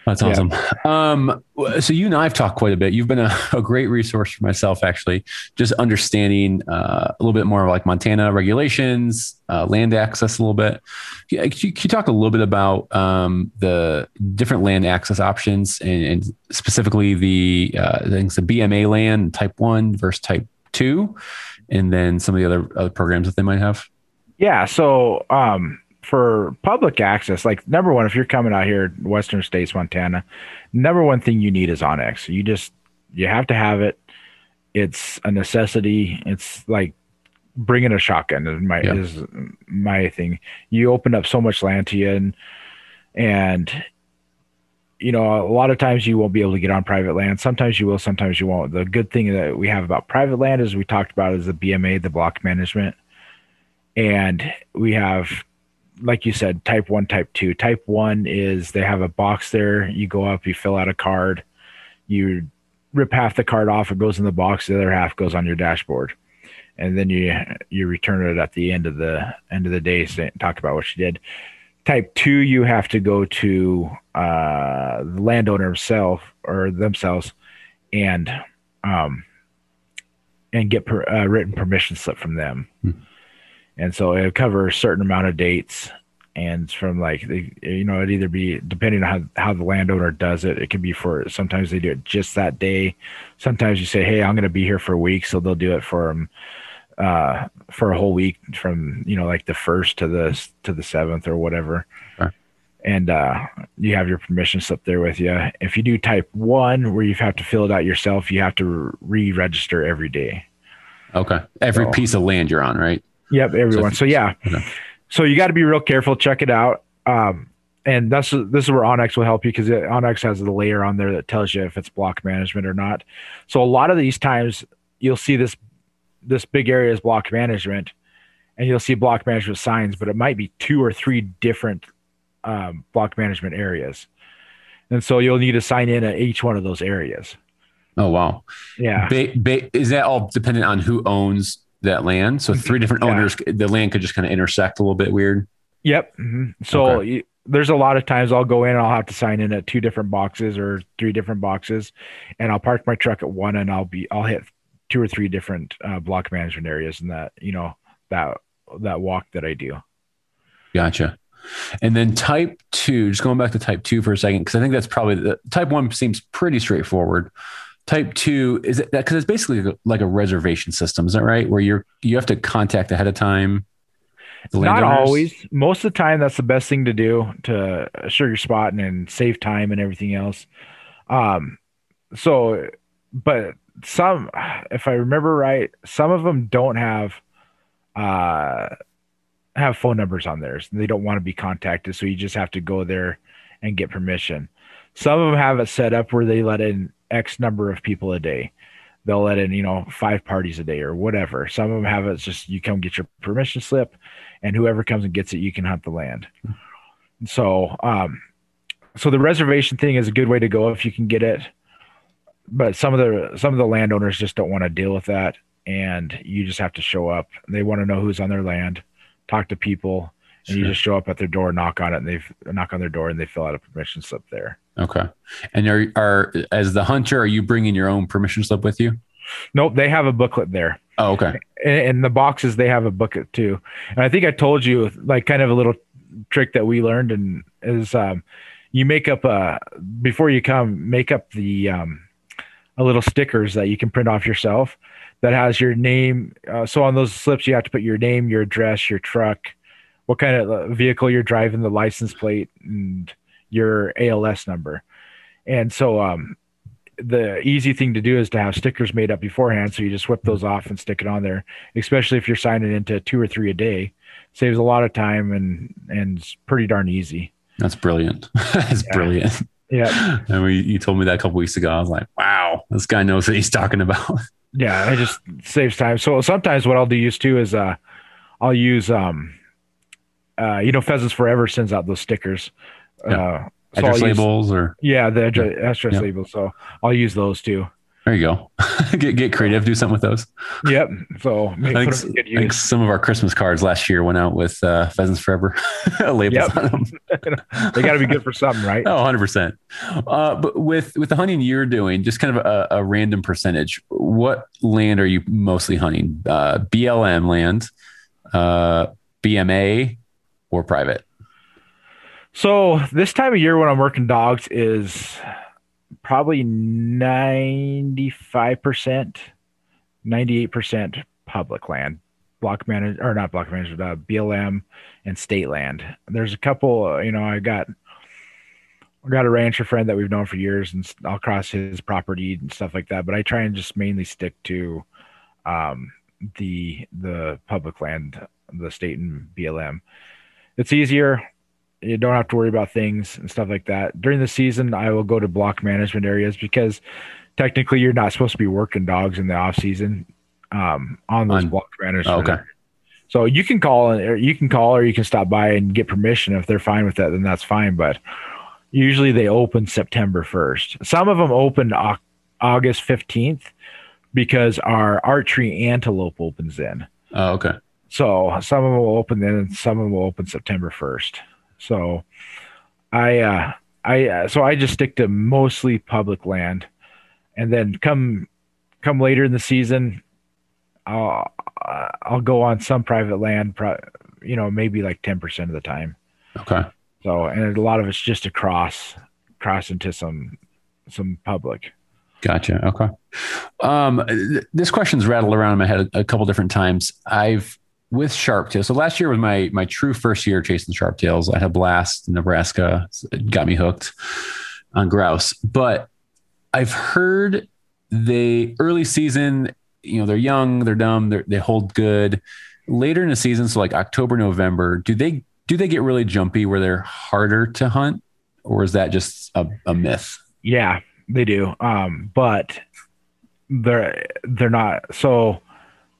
That's awesome. Yeah. Um, so you and I have talked quite a bit. You've been a, *laughs* a great resource for myself, actually, just understanding uh, a little bit more of like Montana regulations, uh, land access a little bit. Can you, can you talk a little bit about um, the different land access options and, and specifically the uh, things, the BMA land type one versus type two, and then some of the other, other programs that they might have? Yeah. So, um, for public access, like number one, if you're coming out here, Western States, Montana, number one thing you need is onX. You just you have to have it. It's a necessity. It's like bringing a shotgun is my yep. is my thing. You open up so much land to you, and and you know a lot of times you won't be able to get on private land. Sometimes you will. Sometimes you won't. The good thing that we have about private land, as we talked about, is the BMA, the block management and we have like you said type 1 type 2 type 1 is they have a box there. You go up you fill out a card. You rip half the card off. It goes in the box. The other half goes on your dashboard. And then you you return it at the end of the end of the day say, talk about what you did. Type 2 you have to go to uh, the landowner himself or themselves and um and get per, uh, written permission slip from them. Hmm and so it would cover a certain amount of dates. And from like the you know it either be depending on how, how the landowner does it it can be for sometimes they do it just that day. Sometimes you say hey i'm going to be here for a week so they'll do it for them uh, for a whole week from you know like the first to the to the seventh or whatever. Sure. and uh, you have your permission slip there with you if you do type one where you have to fill it out yourself you have to re-register every day. Okay. Every so, piece of land you're on right Yep, everyone. So, so yeah, so you got to be real careful. Check it out. Um, and that's this is where onX will help you because onX has the layer on there that tells you if it's block management or not. So a lot of these times you'll see this this big area is block management, and you'll see block management signs, but it might be two or three different um, block management areas, and so you'll need to sign in at each one of those areas. Oh wow! Yeah, ba- ba- is that all dependent on who owns that land. So three different yeah. owners, the land could just kind of intersect a little bit weird. Yep. Mm-hmm. So okay. you, there's a lot of times I'll go in and I'll have to sign in at two different boxes or three different boxes, and I'll park my truck at one and I'll be I'll hit two or three different uh, block management areas in that you know that that walk that I do. Gotcha. And then type two, just going back to type two for a second, because I think that's probably the type one seems pretty straightforward. Type two is it because it's basically like a reservation system, is that right? Where you're you have to contact ahead of time. Not always. Most of the time, that's the best thing to do to assure your spot and, and save time and everything else. Um, so, but some, if I remember right, some of them don't have uh have phone numbers on theirs. They don't want to be contacted, so you just have to go there and get permission. Some of them have it set up where they let in X number of people a day. they'll let in you know five parties a day or whatever. Some of them have it's just you come get your permission slip, and whoever comes and gets it, you can hunt the land. So, um, so the reservation thing is a good way to go if you can get it. But some of the some of the landowners just don't want to deal with that, and you just have to show up. They want to know who's on their land, talk to people, and Sure. you just show up at their door, knock on it, and they knock on their door, and they fill out a permission slip there. Okay. And are are as the hunter, are you bringing your own permission slip with you? Nope, they have a booklet there. Oh, okay. and, the boxes they have a booklet too and i think i told you like kind of a little trick that we learned and is um you make up uh before you come make up the um a little stickers that you can print off yourself that has your name uh, so on those slips you have to put your name your address your truck what kind of uh, vehicle you're driving the license plate and your ALS number and so um the easy thing to do is to have stickers made up beforehand so you just whip those off and stick it on there especially if you're signing into two or three a day saves a lot of time and and it's pretty darn easy That's brilliant. *laughs* That's Yeah. brilliant. yeah *laughs* And we, you told me that a couple weeks ago. I was like, wow, this guy knows what he's talking about. *laughs* yeah it just saves time so sometimes what i'll do use too is uh i'll use um uh you know pheasants forever sends out those stickers Yeah. uh so Address I'll use- labels or yeah the address, address Yeah. labels so i'll use those too there you go. *laughs* get get creative, do something with those. yep so make, I think, them to good I think some of our Christmas cards last year went out with uh, pheasants forever *laughs* labels Yep. on them. *laughs* they got to be good for something right Oh, 100%. Uh, but with, with the hunting you're doing, just kind of a, a random percentage, what land are you mostly hunting? Uh, BLM land, uh, BMA, or private? So this time of year when I'm working dogs is probably 95%, 98% public land, block managed or not block managed, uh, BLM and state land. There's a couple, uh, you know, I got I got a rancher friend that we've known for years and I'll cross his property and stuff like that, but I try and just mainly stick to um, the the public land, the state and BLM. It's easier you don't have to worry about things and stuff like that. During the season, I will go to block management areas because technically you're not supposed to be working dogs in the off season um, on those On- block management. Oh, okay. So you can call or you can call or you can stop by and get permission if they're fine with that, then that's fine. But usually they open September 1st. Some of them open August 15th because our archery antelope opens in. Oh, okay. So some of them will open then, and some of them will open September first. So I, uh, I, uh, so I just stick to mostly public land, and then come, come later in the season, I'll, uh, I'll go on some private land, pro- you know, maybe like ten percent of the time. Okay. So, and a lot of it's just across cross, cross into some, some public. Gotcha. Okay. Um, th- this question's rattled around in my head a, a couple different times. I've with sharptail. So last year was my my true first year chasing sharptails. I had a blast in Nebraska. It got me hooked on grouse. But I've heard they early season, you know, they're young, they're dumb, they're, they hold good. Later in the season, so like October, November, do they do they get really jumpy where they're harder to hunt, or is that just a, a myth? Yeah, they do. Um, but they're they're not. So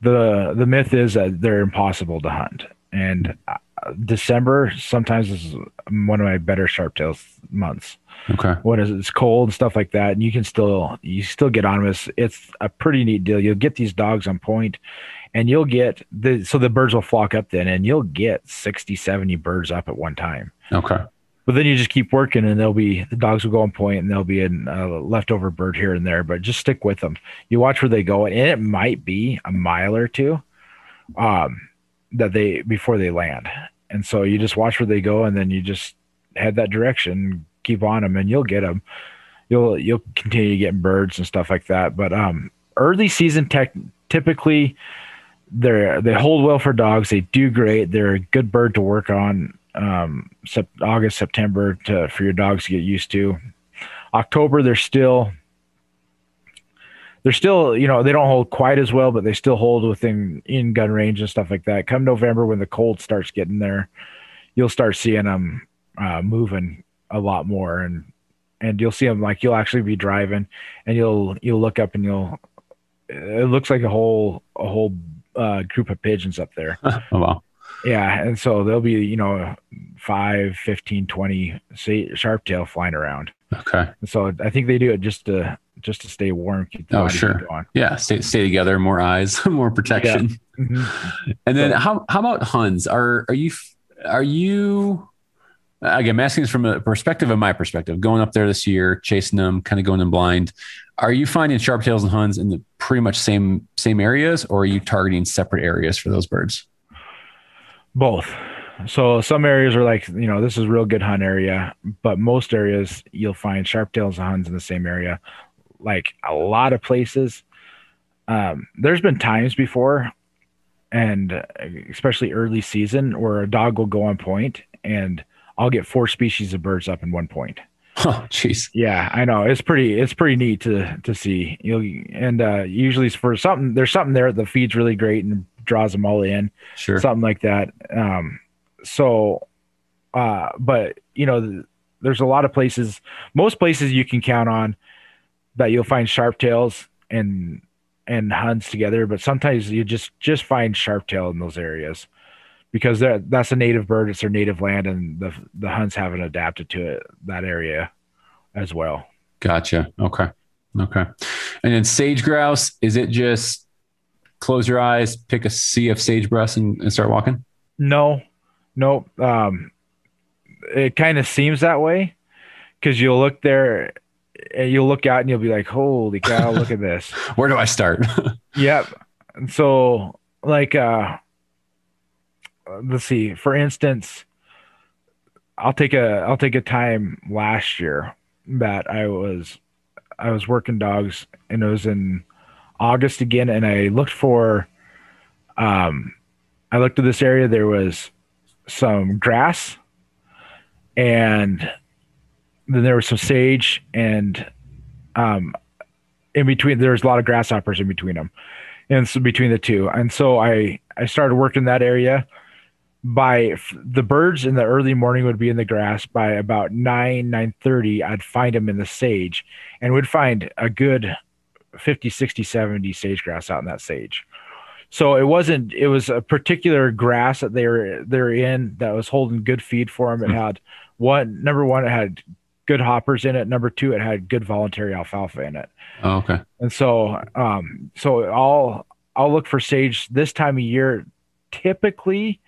the the myth is that they're impossible to hunt. And uh, December sometimes is one of my better sharptails months. Okay. When it's it's cold and stuff like that, and you can still you still get on. It's, it's a pretty neat deal. You'll get these dogs on point, and you'll get the so the birds will flock up then, and you'll get 60, 70 birds up at one time. Okay. But then you just keep working, and they'll be the dogs will go on point, and there'll be a uh, leftover bird here and there. But just stick with them. You watch where they go, and it might be a mile or two, um, that they before they land. And so you just watch where they go, and then you just head that direction, keep on them, and you'll get them. You'll you'll continue getting birds and stuff like that. But um, early season tech typically they're they hold well for dogs. They do great. They're a good bird to work on. Um, sep- August, September to for your dogs to get used to. October, they're still they're still you know they don't hold quite as well, but they still hold within in gun range and stuff like that. Come November, when the cold starts getting there, you'll start seeing them uh, moving a lot more, and and you'll see them like you'll actually be driving, and you'll you'll look up and you'll it looks like a whole a whole uh, group of pigeons up there. *laughs* oh wow. Yeah, and so there'll be you know 5, 15, 20 say, sharptail flying around. Okay. And so I think they do it just to just to stay warm. Oh, sure. Yeah. Stay stay together. More eyes. *laughs* More protection. Mhm. *laughs* And then So- how how about Huns? Are are you are you again I'm asking this from a perspective of my perspective, going up there this year, chasing them, kind of going in blind. Are you finding sharp tails and Huns in the pretty much same same areas, or are you targeting separate areas for those birds? Both. So some areas are like, you know, this is real good hunt area, but most areas you'll find sharptails and huns in the same area. Like a lot of places. Um, there's been times before, and uh, especially early season, where a dog will go on point, and I'll get four species of birds up in one point. Oh, jeez. Yeah, I know. It's pretty it's pretty neat to to see. You know, and uh usually for something there's something there that feeds really great and draws them all in Sure. something like that. Um, so, uh, but you know, th- there's a lot of places, most places you can count on that you'll find sharptails and and huns together, but sometimes you just just find sharptail in those areas because they're, that's a native bird, it's their native land, and the the huns haven't adapted to it that area as well. Gotcha. Okay. Okay. And then sage grouse, is it just close your eyes, pick a sea of sagebrush and, and start walking? No, no. Um, it kind of seems that way because you'll look there and you'll look out and you'll be like, "Holy cow! look at this." *laughs* Where do I start? *laughs* Yep. And so, like, uh, let's see. For instance, I'll take a I'll take a time last year that I was I was working dogs and it was in August again, and I looked for um I looked at this area. There was some grass, and then there was some sage, and um in between there was a lot of grasshoppers in between them and so between the two and so i i started working that area by the birds in the early morning would be in the grass by about 9 9.30 i'd find them in the sage and would find a good 50 60 70 sage grouse out in that sage so it wasn't it was a particular grass that they were they're in that was holding good feed for them it Hmm. had one number one it had good hoppers in it number two it had good voluntary alfalfa in it oh, okay. and so, um, so I'll I'll look for sage this time of year. Typically,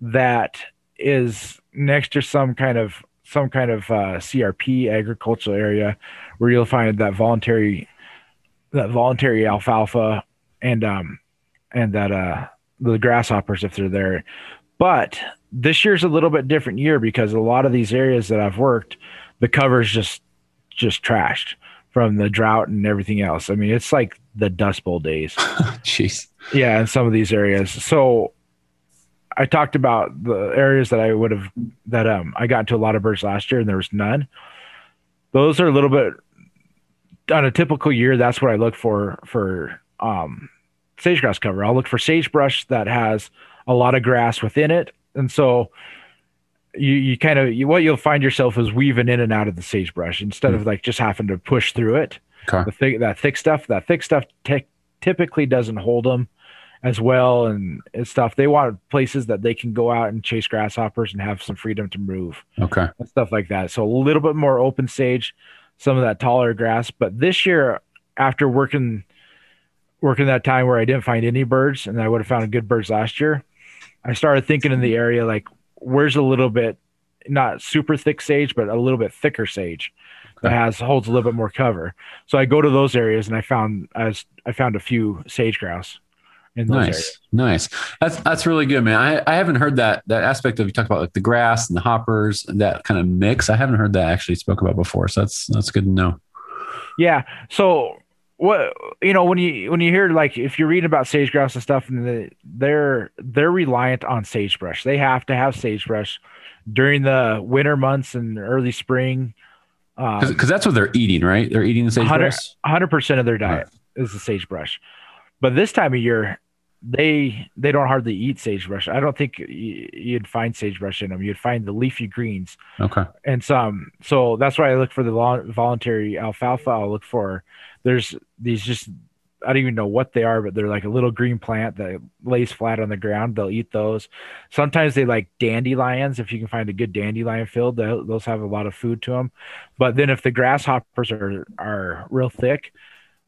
that is next to some kind of some kind of uh, CRP agricultural area where you'll find that voluntary that voluntary alfalfa and um and that uh the grasshoppers if they're there. But this year's a little bit different year because a lot of these areas that I've worked, the cover's just just trashed from the drought and everything else. I mean, it's like the Dust Bowl days. *laughs* Jeez. yeah, in some of these areas. So I talked about the areas that I would have that um I got into a lot of birds last year and there was none. Those are a little bit on a typical year, that's what I look for for um sage grouse cover. I'll look for sagebrush that has a lot of grass within it. And so you, you kind of you, what you'll find yourself is weaving in and out of the sagebrush instead of like just having to push through it Okay. the thick that thick stuff that thick stuff ty- typically doesn't hold them as well and, and stuff they want places that they can go out and chase grasshoppers and have some freedom to move Okay. and stuff like that so a little bit more open sage some of that taller grass. But this year after working working that time where i didn't find any birds and i would have found good birds last year i started thinking in the area like where's a little bit not super thick sage but a little bit thicker sage that has holds a little bit more cover. So i go to those areas and i found as i found a few sage grouse Nice. areas Nice. That's that's really good, man. I, I haven't heard that that aspect of you talk about like the grass and the hoppers and that kind of mix. I haven't heard that actually spoke about before. So that's that's good to know. Yeah. So what you know when you when you hear like if you're reading about sage grouse and stuff and the, they're they're reliant on sagebrush. They have to have sagebrush during the winter months and early spring. Um, Because that's what they're eating, right? They're eating the sagebrush. hundred percent of their diet is the sagebrush. But this time of year, they they don't hardly eat sagebrush. I don't think you'd find sagebrush in them. You'd find the leafy greens Okay. and some. So that's why I look for the voluntary alfalfa. I'll look for there's these just I don't even know what they are, but they're like a little green plant that lays flat on the ground. They'll eat those. Sometimes they like dandelions. If you can find a good dandelion field, those have a lot of food to them. But then if the grasshoppers are are real thick,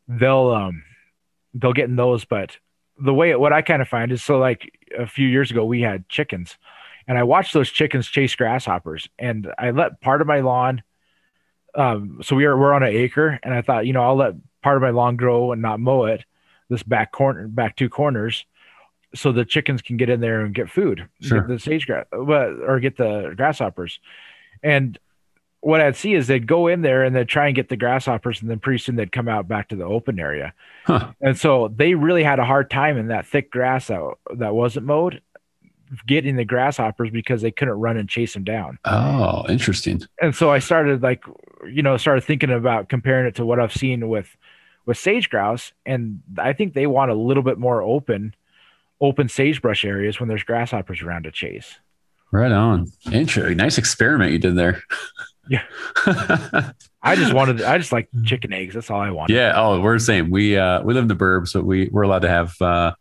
they'll um they'll get in those. But the way what I kind of find is so like a few years ago we had chickens, and I watched those chickens chase grasshoppers, and I let part of my lawn. Um, so we are we're on an acre, and I thought, you know, I'll let part of my lawn grow and not mow it, this back corner, back two corners, so the chickens can get in there and get food, sure. get the sage grass, or get the grasshoppers. And what I'd see is they'd go in there and they'd try and get the grasshoppers, and then pretty soon they'd come out back to the open area. Huh. And so they really had a hard time in that thick grass that, that wasn't mowed getting the grasshoppers because they couldn't run and chase them down. Oh, interesting. And so I started like, you know, started thinking about comparing it to what I've seen with with sage grouse, and I think they want a little bit more open, open sagebrush areas when there's grasshoppers around to chase. Right on. Interesting. Nice experiment you did there. *laughs* Yeah. *laughs* I just wanted. I just like chicken eggs. That's all I want. Yeah. Oh, we're the same. We uh we live in the burbs, so we we're allowed to have. uh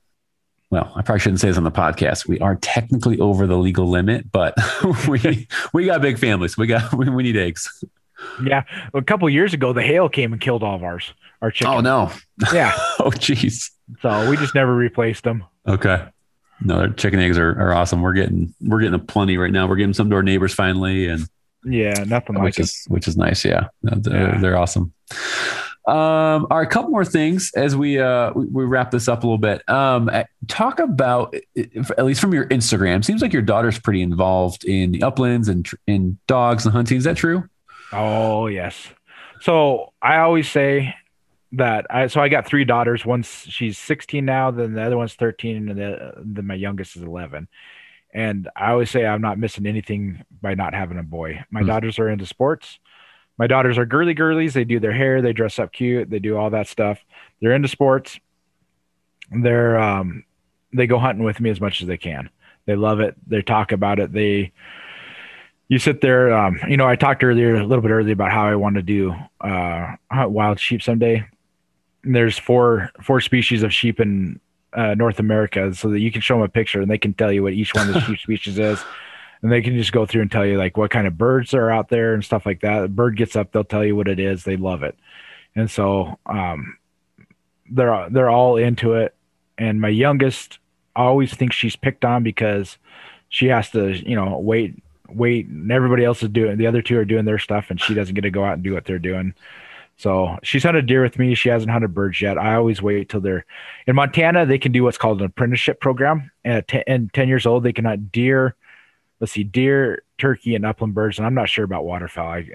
well, I probably shouldn't say this on the podcast. We are technically over the legal limit, but *laughs* we *laughs* we got big families. We got we, we need eggs. Yeah, a couple years ago, the hail came and killed all of ours. Our chicken. Oh no. Yeah. oh jeez. So we just never replaced them. Okay. No, their chicken eggs are, are awesome. We're getting we're getting a plenty right now. We're getting some to our neighbors finally, and yeah, nothing like which it. is which is nice. Yeah, they're, yeah. they're awesome. Um, all right, a couple more things as we uh we, we wrap this up a little bit. Um, talk about at least from your Instagram. Seems like your daughter's pretty involved in the uplands and in dogs and hunting. Is that true? Oh yes. So I always say that I so I got three daughters. One's she's 16 now, then the other one's 13, and the, then my youngest is 11. And I always say I'm not missing anything by not having a boy. My mm. daughters are into sports. My daughters are girly girlies. They do their hair, they dress up cute, they do all that stuff. They're into sports. They're um they go hunting with me as much as they can. They love it. They talk about it. They you sit there um, you know i talked earlier a little bit earlier about how i want to do uh, hunt wild sheep someday and there's four four species of sheep in uh, north america so that you can show them a picture and they can tell you what each one of the *laughs* sheep species is. And they can just go through and tell you like what kind of birds are out there and stuff like that. A bird gets up they'll tell you what it is. They love it. And so um, they're they're all into it. And my youngest always thinks she's picked on because she has to you know wait wait. And everybody else is doing the other two are doing their stuff and she doesn't get to go out and do what they're doing so she's hunted deer with me she hasn't hunted birds yet i always wait till they're in montana they can do what's called an apprenticeship program and at 10, and 10 years old they can hunt deer let's see deer turkey and upland birds and i'm not sure about waterfowl I,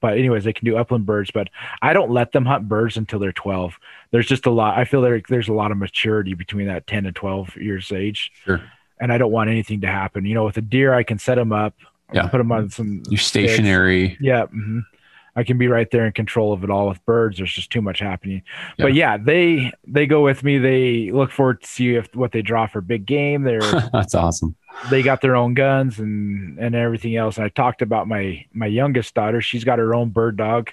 but anyways they can do upland birds but i don't let them hunt birds until they're 12 there's just a lot i feel there, there's a lot of maturity between that 10 and 12 years age sure and I don't want anything to happen. You know, with a deer, I can set them up, yeah. put them on some. You stationary. Sticks. Yeah. Mm-hmm. I can be right there in control of it all. With birds, there's just too much happening. Yeah. But yeah, they they go with me. They look forward to see if what they draw for big game. They're *laughs* that's awesome. They got their own guns and and everything else. And I talked about my my youngest daughter. She's got her own bird dog.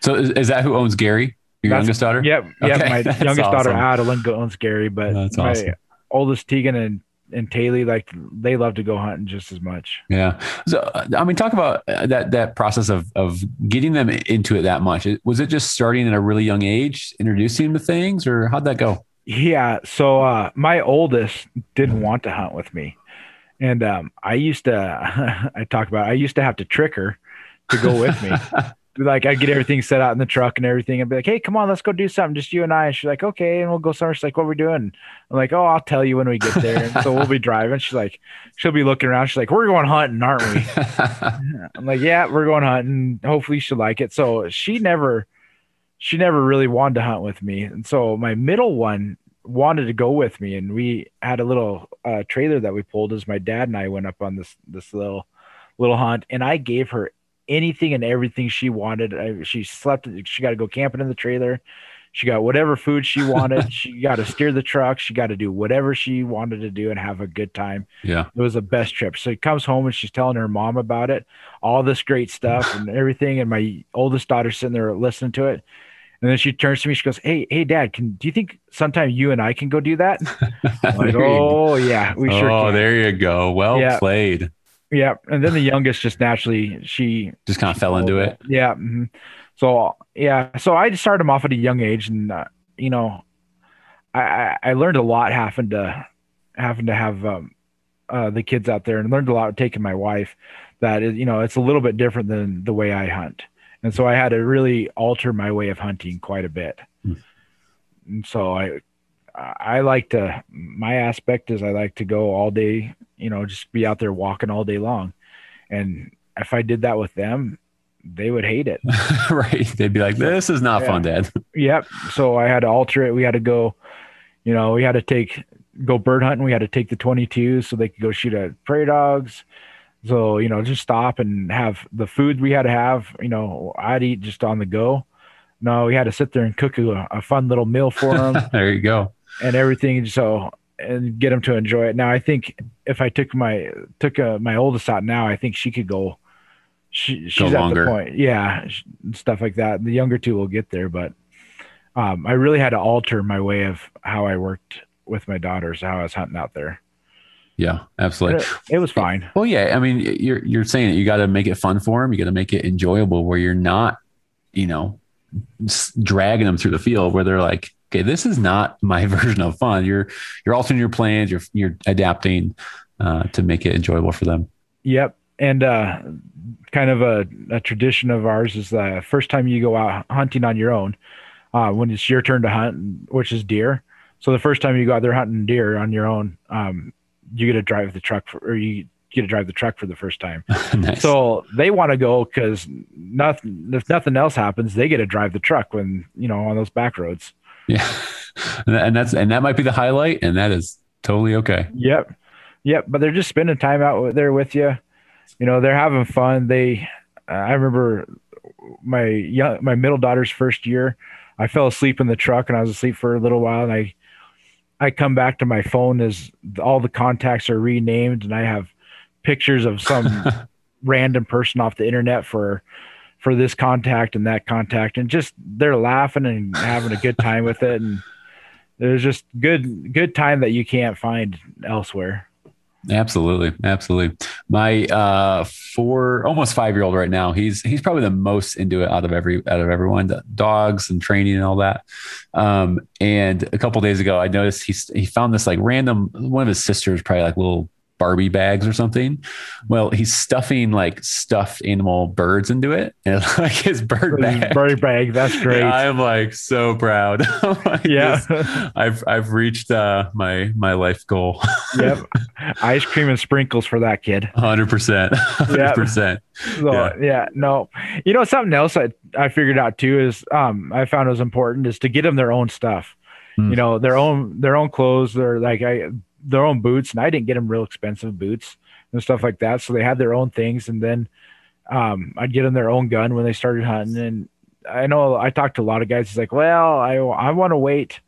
So is, is that who owns Gary? Your that's, youngest daughter? Yep. Okay. Yep. My *laughs* youngest awesome. daughter Adeline owns Gary, but that's my oldest Tegan and and Taylor, like they love to go hunting just as much. Yeah. So, I mean, talk about that, that process of, of getting them into it that much. Was it just starting at a really young age, introducing them to things or how'd that go? Yeah. So, uh, my oldest didn't want to hunt with me. And, um, I used to, *laughs* I talk about, I used to have to trick her to go with me. *laughs* like I'd get everything set out in the truck and everything and be like, Hey, come on, let's go do something. Just you and I. And she's like, okay. And we'll go somewhere. She's like, what are we doing? I'm like, Oh, I'll tell you when we get there. And so we'll be *laughs* driving. She's like, she'll be looking around. She's like, we're going hunting, aren't we? *laughs* I'm like, yeah, we're going hunting. Hopefully she'll like it. So she never, she never really wanted to hunt with me. And so my middle one wanted to go with me. And we had a little uh, trailer that we pulled as my dad and I went up on this, this little, little hunt. And I gave her anything and everything she wanted. I, she slept. She got to go camping in the trailer. She got whatever food she *laughs* wanted. she got to steer the truck. She got to do whatever she wanted to do and have a good time. Yeah, it was the best trip. So she comes home and she's telling her mom about it, all this great stuff and *laughs* everything. And my oldest daughter's sitting there listening to it. And then she turns to me. She goes, "Hey, hey, Dad, can do you think sometime you and I can go do that?" *laughs* Like, oh yeah, we sure. Oh, can. Oh, there you go. Well Yeah. played. Yeah, and then the youngest just naturally she Just kind of fell into it. Yeah. mhm. So yeah, so I started them off at a young age, and uh, you know, I, I learned a lot having to having to have um, uh, the kids out there, and learned a lot taking my wife. That is, you know, it's a little bit different than the way I hunt, and so I had to really alter my way of hunting quite a bit. Hmm. And so I I like to my aspect is I like to go all day, you know, just be out there walking all day long. And if I did that with them, they would hate it. *laughs* right. They'd be like, this is not Yeah. fun, Dad. *laughs* Yep. So I had to alter it. We had to go, you know, we had to take go bird hunting. We had to take the 22 so they could go shoot at prairie dogs. So, you know, just stop and have the food we had to have, you know, I'd eat just on the go. No, we had to sit there and cook a, a fun little meal for *laughs* them there you go. And everything. So, and get them to enjoy it. Now, I think if I took my, took uh my oldest out now, I think she could go, she, she's at longer. the point. Yeah. Stuff like that. The younger two will get there, but um, I really had to alter my way of how I worked with my daughters, how I was hunting out there. Yeah, absolutely. It, it was fine. Well, yeah. I mean, you're you're saying it. You got to make it fun for them. You got to make it enjoyable, where you're not, you know, dragging them through the field where they're like, okay, this is not *laughs* my version of fun. You're you're altering your plans. You're you're adapting uh, to make it enjoyable for them. Yep. And uh, kind of a, a tradition of ours is the first time you go out hunting on your own, uh, when it's your turn to hunt, which is deer. So the first time you go out there hunting deer on your own, um, you get to drive the truck for, or you get to drive the truck for the first time. *laughs* nice. So they want to go because nothing, if nothing else happens, they get to drive the truck when, you know, on those back roads. Yeah, and, that- that's and that might be the highlight, and that is totally okay. Yep. Yep. But they're just spending time out there with you. You know, they're having fun. They, uh, I remember my young, my middle daughter's first year, I fell asleep in the truck and I was asleep for a little while. And I, I come back to my phone as all the contacts are renamed and I have pictures of some *laughs* random person off the internet for, for this contact and that contact. And just, they're laughing and having a good time with it. And there's just good, good time that you can't find elsewhere. Absolutely, absolutely. My uh, four, almost five year old right now. He's he's probably the most into it out of every out of everyone. Dogs and training and all that. Um, and a couple days ago, I noticed he he found this like random one of his sisters probably like little Barbie bags or something. Well, he's stuffing like stuffed animal birds into it, *laughs* and like his bird bag. Bird bag. That's *laughs* great. Yeah, I'm like so proud. *laughs* Like, Yeah. this- I've I've reached uh, my my life goal. yep. Ice cream and sprinkles for that kid. Hundred percent, hundred percent. So, Yeah. yeah. No. You know, something else I, I figured out too is um I found was important is to get them their own stuff. Hmm. You know, their own their own clothes, their like I their own boots, and I didn't get them real expensive boots and stuff like that. So they had their own things, and then um I'd get them their own gun when they started hunting. And I know I talked to a lot of guys. It's like, well, I I want to wait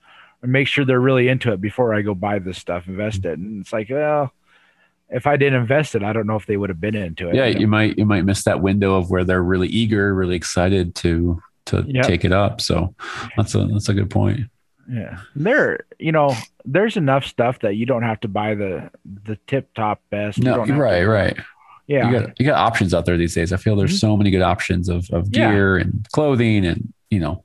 and make sure they're really into it before I go buy this stuff, invest it. And it's like, well, if I didn't invest it, I don't know if they would have been into it. Yeah, you might you might miss that window of where they're really eager, really excited to to Yep. take it up. So that's a that's a good point. Yeah. There, you know, there's enough stuff that you don't have to buy the the tip top best. No, don't right, to- right. yeah. You got you got options out there these days. I feel there's Mhm. so many good options of of Yeah. gear and clothing and you know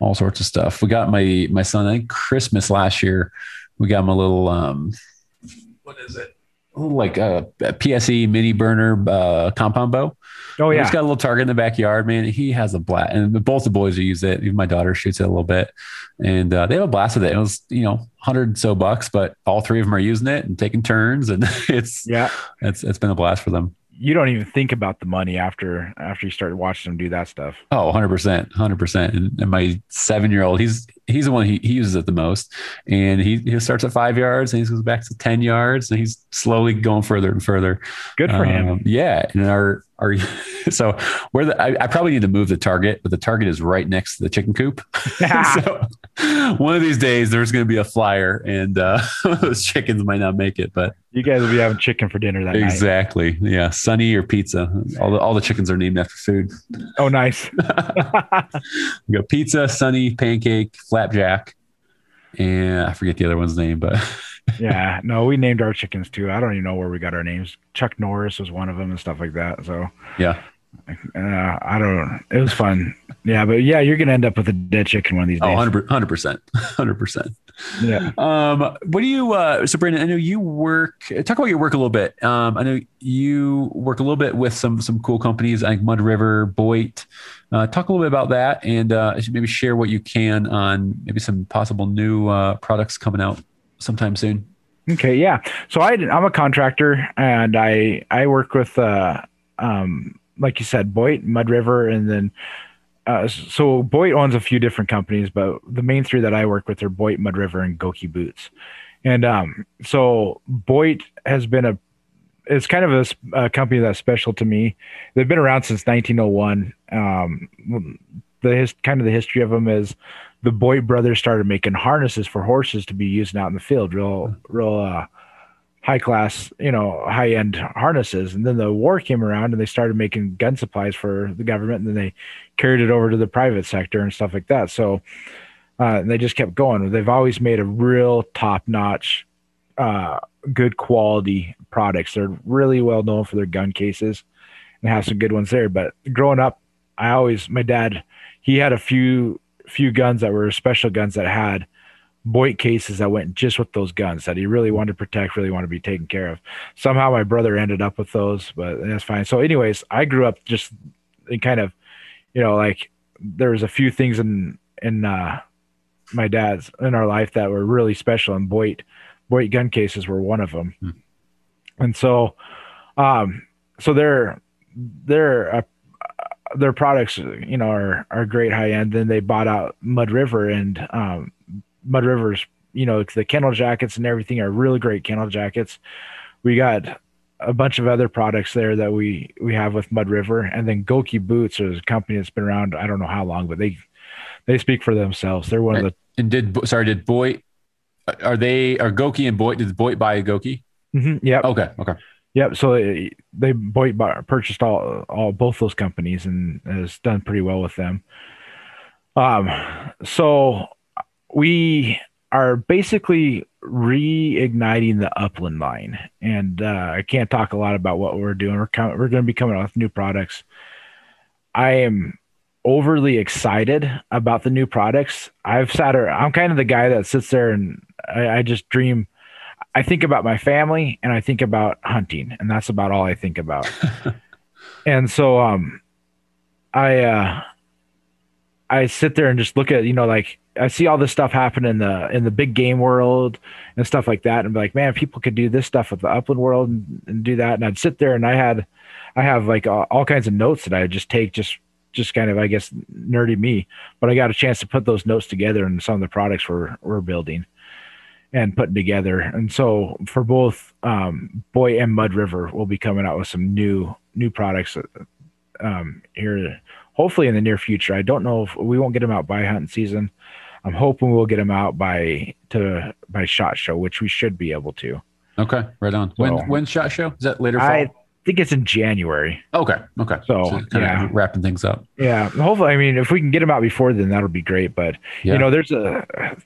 all sorts of stuff. We got my my son. I think Christmas last year. We got him a little um, what is it? Like a, a PSE mini burner uh, compound bow. oh yeah. He's got a little target in the backyard, man. He has a blast, and both the boys use it. Even my daughter shoots it a little bit, and uh, they have a blast with it. It was, you know, hundred so bucks, but all three of them are using it and taking turns, and *laughs* it's yeah. it's it's been a blast for them. You don't even think about the money after after you start watching them do that stuff. Oh, 100 percent, hundred percent. And my seven year old, he's he's the one he, he uses it the most, and he he starts at five yards and he goes back to ten yards, and he's slowly going further and further. Good for him. Um, Yeah, and our are you? *laughs* So where the I, I, probably need to move the target, but the target is right next to the chicken coop. *laughs* so one of these days there's going to be a flyer, and uh, *laughs* those chickens might not make it. But you guys will be having chicken for dinner that exactly. night. Yeah, sunny or pizza. All the all the chickens are named after food. Oh, nice. we got pizza, sunny, pancake, flapjack, and I forget the other one's name, but yeah, no, we named our chickens too. I don't even know where we got our names. Chuck Norris was one of them and stuff like that. So yeah, uh, I don't. It was fun. Yeah, but yeah, you're gonna end up with a dead chicken one of these oh, days. Oh, 100 percent, *laughs* hundred percent. Yeah. Um. What do you? Uh. So Brandon, I know you work. Talk about your work a little bit. Um. I know you work a little bit with some some cool companies like Mud River, Boit. Uh, talk a little bit about that, and uh, maybe share what you can on maybe some possible new uh, products coming out sometime soon. Okay, yeah. So I I'm a contractor and I I work with uh um like you said Boyt, Mud River, and then uh, so Boyt owns a few different companies, but the main three that I work with are Boyt, Mud River, and Gokey Boots. And um, so Boyt has been a it's kind of a, a, company that's special to me. They've been around since 1901. Um, the his, kind of the history of them is the Boyt brothers started making harnesses for horses to be used out in the field, real, real uh, high class, you know, high end harnesses. And then the war came around and they started making gun supplies for the government. And then they carried it over to the private sector and stuff like that. So uh, they just kept going. They've always made a real top notch, uh, good quality products. They're really well known for their gun cases and have some good ones there. But growing up, I always, my dad, he had a few few guns that were special guns that had Boyt cases that went just with those guns that he really wanted to protect, really wanted to be taken care of. Somehow my brother ended up with those, but that's fine. So, anyways, I grew up just in kind of, you know, like there was a few things in in uh, my dad's in our life that were really special, and Boyt Boyt gun cases were one of them. Hmm. And so, um, so they're they're a their products, you know, are are great high end. Then they bought out Mud River, and um, Mud River's, you know, the kennel jackets and everything are really great kennel jackets. We got a bunch of other products there that we we have with Mud River, and then Gokey Boots is a company that's been around I don't know how long, but they they speak for themselves. They're one of the and did sorry did Boyt are they are Gokey and Boyt did Boyt buy a Gokey? Mm-hmm, yeah. Okay. Okay. Yep. So they Boyt purchased all all both those companies and has done pretty well with them. Um, so we are basically reigniting the upland line, and uh, I can't talk a lot about what we're doing. We're com- we're going to be coming out with new products. I am overly excited about the new products. I've sat. I'm kind of the guy that sits there and I, I just dream I think about my family and I think about hunting, and that's about all I think about. *laughs* and so, um, I, uh, I sit there and just look at, you know, like I see all this stuff happen in the in the big game world and stuff like that, and be like, man, people could do this stuff with the upland world and, and do that. And I'd sit there and I had, I have like all, all kinds of notes that I just take, just just kind of I guess nerdy me, but I got a chance to put those notes together and some of the products we're we're building and putting together. And so for both um, Boyt and Mud River, we'll be coming out with some new new products um, here, hopefully in the near future. I don't know if we won't get them out by hunting season. I'm hoping we'll get them out by to by Shot Show, which we should be able to. Okay, right on. So, when when Shot Show is that later? Fall? I think it's in January. Okay, okay. So, so yeah, wrapping things up. Yeah, hopefully. I mean, if we can get them out before then, that'll be great. But yeah. you know, there's a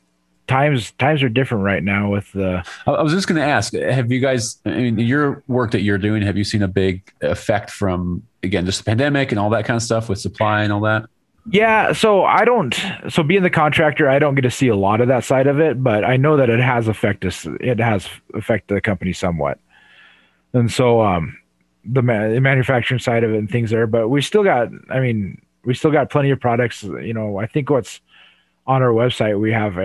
times times are different right now with the i was just going to ask have you guys i mean your work that you're doing have you seen a big effect from again just the pandemic and all that kind of stuff with supply and all that? Yeah so i don't so being the contractor i don't get to see a lot of that side of it but i know that it has affected us it has affected the company somewhat. And so um the, ma- the manufacturing side of it and things there but we still got i mean we still got plenty of products you know i think what's on our website we have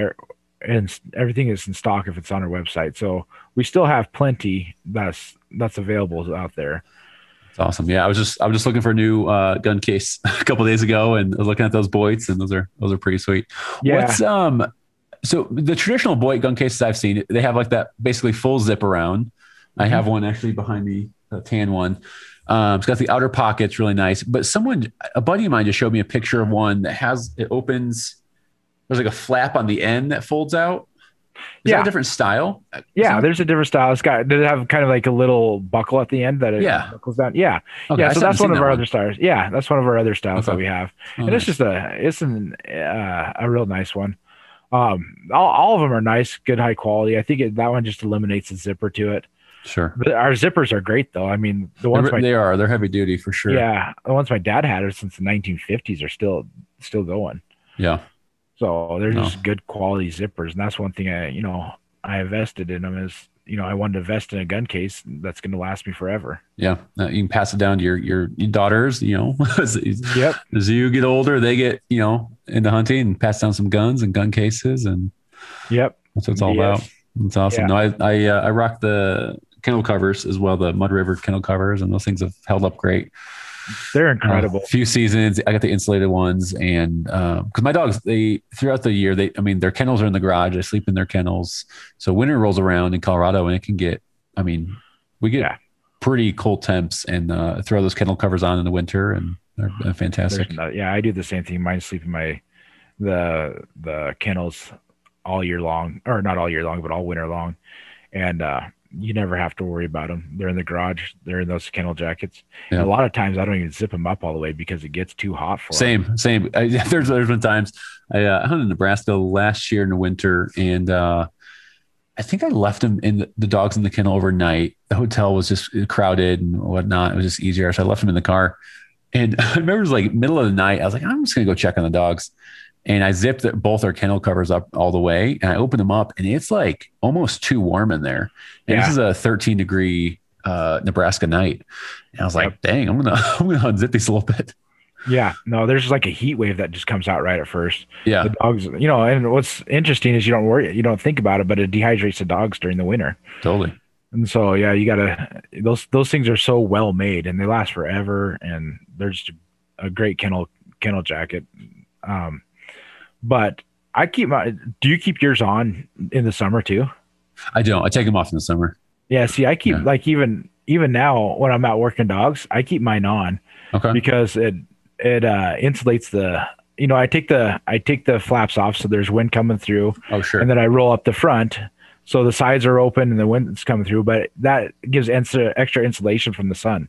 and everything is in stock if it's on our website. So we still have plenty that's that's available out there. It's awesome. Yeah, I was just I was just looking for a new uh, gun case *laughs* a couple days ago, and I was looking at those Boyts, and those are those are pretty sweet. Yeah. What's um so the traditional Boyt gun cases I've seen, they have like that basically full zip around. I have one actually behind me a tan one. Um, it's got the outer pockets, really nice. But someone, a buddy of mine, just showed me a picture of one that has it opens. There's like a flap on the end that folds out. Is Yeah. that a different style? Yeah, there's a different style. It's got did it have kind of like a little buckle at the end that it Yeah. buckles down? Yeah, that- okay, I yeah. So that's one of our that other styles. Yeah, that's one of our other styles that we have, Oh, and it's just a it's an uh, a real nice one. Um, all, all of them are nice, good, high quality. I think it, that one just eliminates the zipper to it. sure. But our zippers are great though. I mean, the ones my they are. They're heavy duty for sure. yeah, the ones my dad had are since the 1950s are still still going. Yeah. So they're No. just good quality zippers, and that's one thing I you know I invested in them is you know I wanted to invest in a gun case that's going to last me forever. Yeah. Uh, you can pass it down to your your, daughters. You know, *laughs* as, Yep. as you get older, they get you know into hunting and pass down some guns and gun cases, and Yep. that's what it's all Yes. about. It's awesome. Yeah. No, I I uh, I rock the kennel covers as well, the Mud River kennel covers, and those things have held up great. They're Uh, incredible. a few seasons. I got the insulated ones, and because my dogs, they throughout the year, they I mean, their kennels are in the garage. They sleep in their kennels. So winter rolls around in Colorado, and it can get. I mean, we get Yeah. pretty cold temps, and uh, throw those kennel covers on in the winter, and they're uh, fantastic. no- yeah, I do the same thing. Mine sleep in my the the kennels all year long, or not all year long, but all winter long, and uh, you never have to worry about them. They're in the garage. They're in those kennel jackets. And Yeah. a lot of times, I don't even zip them up all the way because it gets too hot for. Same, same. *laughs* I, there's there's been times I uh, hunted in Nebraska last year in the winter, and uh, I think I left them in the, the dogs in the kennel overnight. The hotel was just crowded and whatnot. It was just easier, so I left them in the car. And *laughs* I remember it was like middle of the night. I was like, I'm just gonna go check on the dogs, and I zipped both our kennel covers up all the way, and I opened them up, and it's like almost too warm in there. And Yeah. this is a 13 degree uh, Nebraska night, and I was like, Yep. dang, I'm gonna *laughs* I'm gonna unzip these a little bit. Yeah, no, there's like a heat wave that just comes out right at first. Yeah, The dogs, you know, and what's interesting is you don't worry, you don't think about it, but it dehydrates the dogs during the winter. totally. And so, yeah, you gotta those those things are so well made and they last forever, and they're just a great kennel kennel jacket. Um, but I keep my. Do you keep yours on in the summer too? I don't. I take them off in the summer. Yeah. See, I keep Yeah. like even even now when I'm out working dogs, I keep mine on Okay. because it it uh, insulates the. You know, I take the I take the flaps off so there's wind coming through, Oh, sure. and then I roll up the front so the sides are open and the wind's coming through. But that gives extra extra insulation from the sun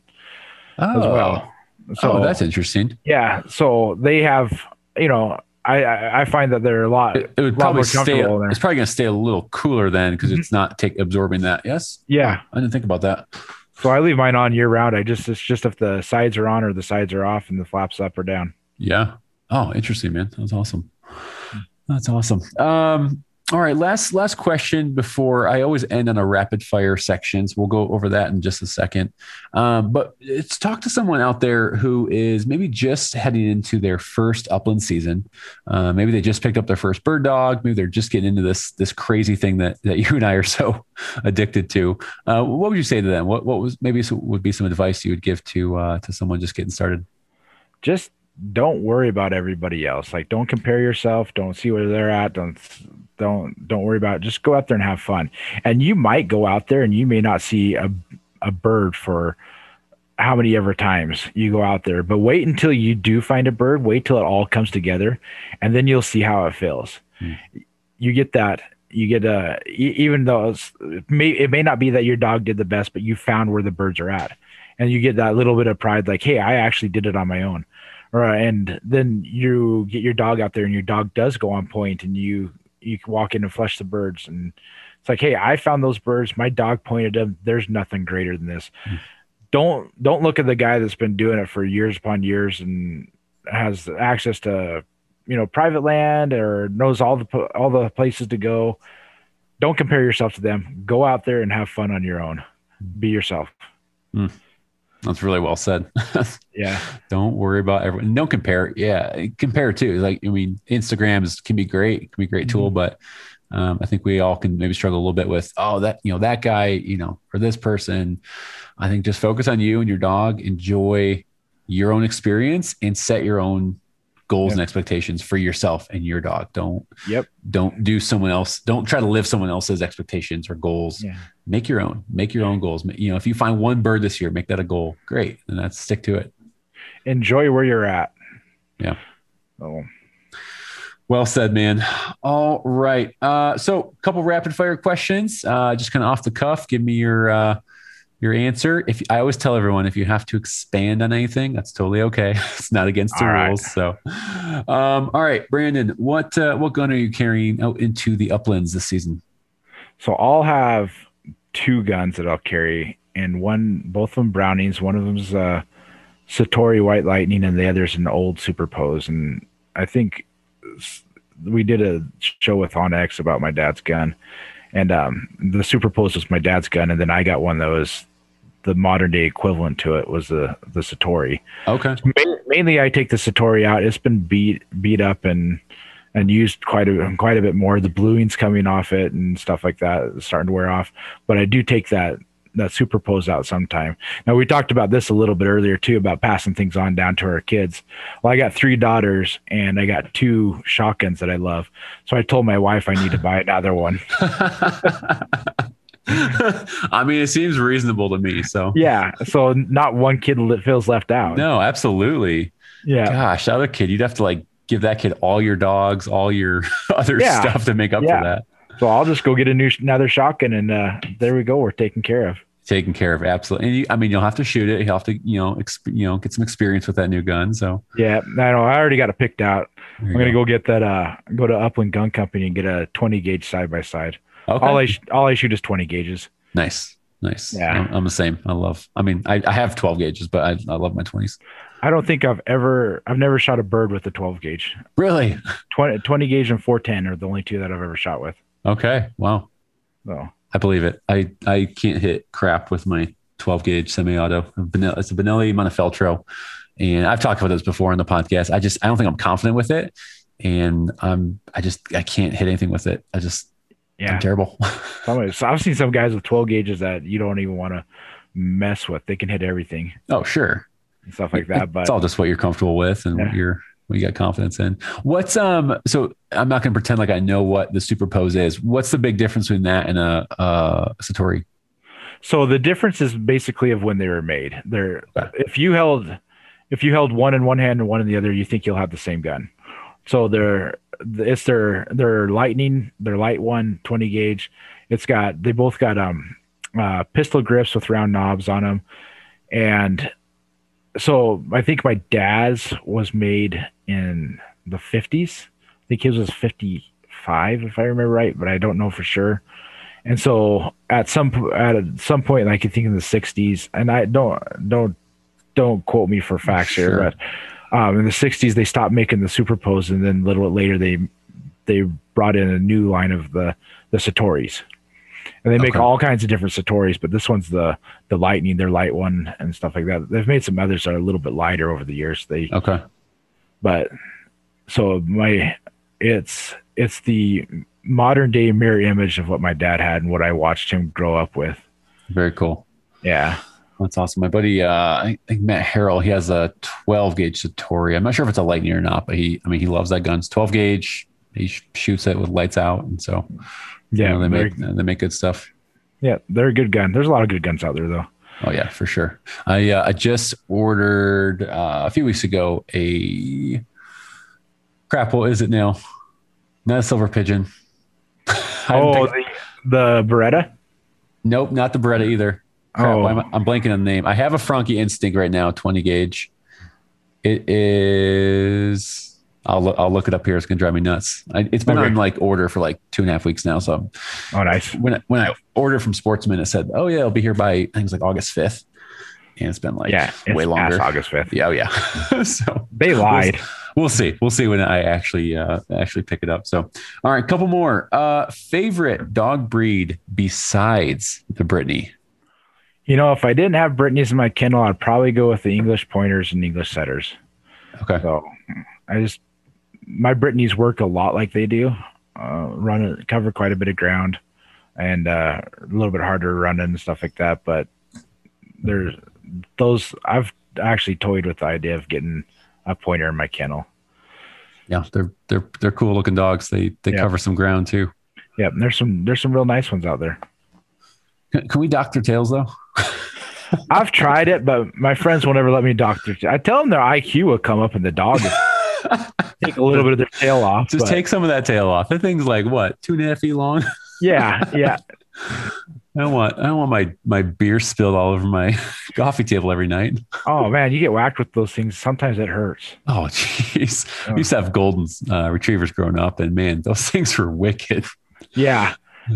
oh, as well. So oh, that's interesting. yeah, so they have you know I I, I find that they're a lot. It, it would lot probably more stay. there. It's probably going to stay a little cooler then because it's not take absorbing that. Yes, yeah, I didn't think about that. so I leave mine on year round. I just it's just if the sides are on or the sides are off and the flaps up or down. Yeah. Oh, interesting, man. That's awesome. That's awesome. Um, all right, last last question before I always end on a rapid fire sections. We'll go over that in just a second. Um, but let's talk to someone out there who is maybe just heading into their first upland season. Uh, maybe they just picked up their first bird dog. Maybe they're just getting into this this crazy thing that that you and I are *laughs* so addicted to. Uh, what would you say to them? What what was maybe some, would be some advice you would give to uh, to someone just getting started? Just don't worry about everybody else. Like don't compare yourself. Don't see where they're at. Don't don't don't worry about it. Just go out there and have fun. And you might go out there and you may not see a a bird for how many ever times you go out there. But wait until you do find a bird. Wait till it all comes together, and then you'll see how it feels. Hmm. You get that. You get a even though it's, it may it may not be that your dog did the best, but you found where the birds are at, and you get that little bit of pride, like, hey, I actually did it on my own. Or, and then you get your dog out there, and your dog does go on point, and you you can walk in and flush the birds, and it's like, hey, I found those birds. My dog pointed them. There's nothing greater than this. Hmm. Don't don't look at the guy that's been doing it for years upon years and has access to you know private land or knows all the all the places to go. Don't compare yourself to them. Go out there and have fun on your own. Be yourself. That's really well said. *laughs* Yeah. Don't worry about everyone. Don't compare. Yeah, compare too. Like I mean, Instagram is, can be great. Can be a great tool, but um, I think we all can maybe struggle a little bit with oh that you know that guy you know or this person. I think just focus on you and your dog. Enjoy your own experience and set your own goals Yep. and expectations for yourself and your dog. Don't Yep. don't do someone else. Don't try to live someone else's expectations or goals. Yeah. Make your own. Make your own goals. You know, if you find one bird this year, make that a goal. Great, and that's stick to it. Enjoy where you're at. Yeah. So Well said, man. All right. Uh, so, a couple rapid fire questions, uh, just kind of off the cuff. Give me your uh, your answer. If I always tell everyone, if you have to expand on anything, that's totally okay. *laughs* it's not against the All right. rules. So, um, all right, Brandon, what uh, what gun are you carrying out into the uplands this season? So I'll have two guns that I'll carry, and one, both of them Brownings. One of them's uh, Citori White Lightning, and the other's an old Superpose. And I think we did a show with onX about my dad's gun, and um, the Superpose was my dad's gun, and then I got one that was the modern day equivalent to it was the the Citori. Okay. Ma- Mainly, I take the Citori out. It's been beat beat up and and used quite a quite a bit more. The bluing's coming off it and stuff like that is starting to wear off. But I do take that that superpose out sometime. Now we talked about this a little bit earlier too about passing things on down to our kids. Well, I got three daughters and I got two shotguns that I love. So I told my wife I need to buy another one. *laughs* *laughs* *laughs* I mean, it seems reasonable to me. So, Yeah. So not one kid li- feels left out. no, absolutely. Yeah. Gosh, other kid, you'd have to like give that kid all your dogs, all your *laughs* other Yeah. stuff to make up Yeah. for that. So I'll just go get a new another shotgun and uh, there we go. We're taken care of. Taken care of, absolutely. And you, I mean, you'll have to shoot it. You'll have to, you know, exp- you know, get some experience with that new gun. So Yeah, I know. I already got it picked out. there I'm gonna go get that. Uh, go to Upland Gun Company and get a 20 gauge side by side. Okay. All I sh- all I shoot is 20 gauges. nice, nice. Yeah. I'm, I'm the same. I love. I mean, I, I have 12 gauges, but I, I love my 20s. I don't think I've ever. I've never shot a bird with a 12 gauge. Really? 20, 20 gauge and 410 are the only two that I've ever shot with. Okay. Wow. So I believe it. I I can't hit crap with my 12 gauge semi-auto. It's a Benelli Montefeltro, and I've talked about this before on the podcast. I just I don't think I'm confident with it, and I'm I just I can't hit anything with it. I just yeah, I'm terrible. *laughs* Some- so I've seen some guys with 12 gauges that you don't even want to mess with. They can hit everything oh sure, and stuff like that. But it's all just what you're comfortable with and what you're what you got confidence in. What's um? So I'm not going to pretend like I know what the superpose is. What's the big difference between that and a, a Citori? So the difference is basically of when they were made. They're Okay. if you held if you held one in one hand and one in the other, you think you'll have the same gun. So they're it's their their lightning, their light one, 20 gauge. It's got they both got um uh pistol grips with round knobs on them. And so I think my dad's was made in the 50s. I think his was 55 if I remember right, but I don't know for sure. And so at some at some point, like I think in the '60s, and I don't don't don't quote me for facts Sure. here, but um, in the '60s they stopped making the Superpose, and then a little bit later they they brought in a new line of the the Citoris, and they make Okay. all kinds of different Citoris, but this one's the the Lightning, their light one, and stuff like that. They've made some others that are a little bit lighter over the years. They Okay. but so my it's it's the modern day mirror image of what my dad had and what I watched him grow up with. Very cool. Yeah. That's awesome. My buddy, uh, I think Matt Harrell, he has a 12 gauge Citori. I'm not sure if it's a lightning or not, but he, I mean, he loves that gun. It's 12 gauge. He sh- shoots it with lights out, and so you Yeah. know, they make they make good stuff. yeah, they're a good gun. There's a lot of good guns out there though. Oh yeah, for sure. I uh, I just ordered uh, a few weeks ago a crap. What is it now? Not a silver pigeon. *laughs* Oh, the, the Beretta? nope, not the Beretta either. Crap, Oh. why am I, I'm blanking on the name. I have a Franchi Instinct right now, 20 gauge. It is. I'll look. I'll look it up here. It's gonna drive me nuts. I, it's been Okay. on like order for like two and a half weeks now. So Oh, nice. when I, when I ordered from Sportsman, it said, "Oh yeah, it'll be here by I think it's like August 5th," and it's been like yeah. Way longer. August 5th. Yeah, oh yeah. *laughs* so They lied. we'll see. We'll see when I actually uh, actually pick it up. So, all right, couple more. Uh, favorite dog breed besides the Brittany. You know, if I didn't have Brittany's in my kennel, I'd probably go with the English pointers and English setters. Okay. So I just my Brittany's work a lot like they do. Uh, run cover quite a bit of ground, and uh, a little bit harder to run and stuff like that. But there's those. I've actually toyed with the idea of getting a pointer in my kennel. Yeah, they're they're they're cool looking dogs. They they Yeah. cover some ground too. Yeah, and there's some there's some real nice ones out there. Can, can we dock their tails though? I've tried it, but my friends will never let me doctor. I tell them their IQ will come up and the dog *laughs* take a little bit of their tail off. Just but- take some of that tail off. That thing's like what two and a half feet long. *laughs* yeah, yeah. I don't want I don't want my my beer spilled all over my *laughs* coffee table every night. Oh man, you get whacked with those things. Sometimes it hurts. Oh jeez. Oh. We used to have golden uh, retrievers growing up, and man, those things were wicked. Yeah,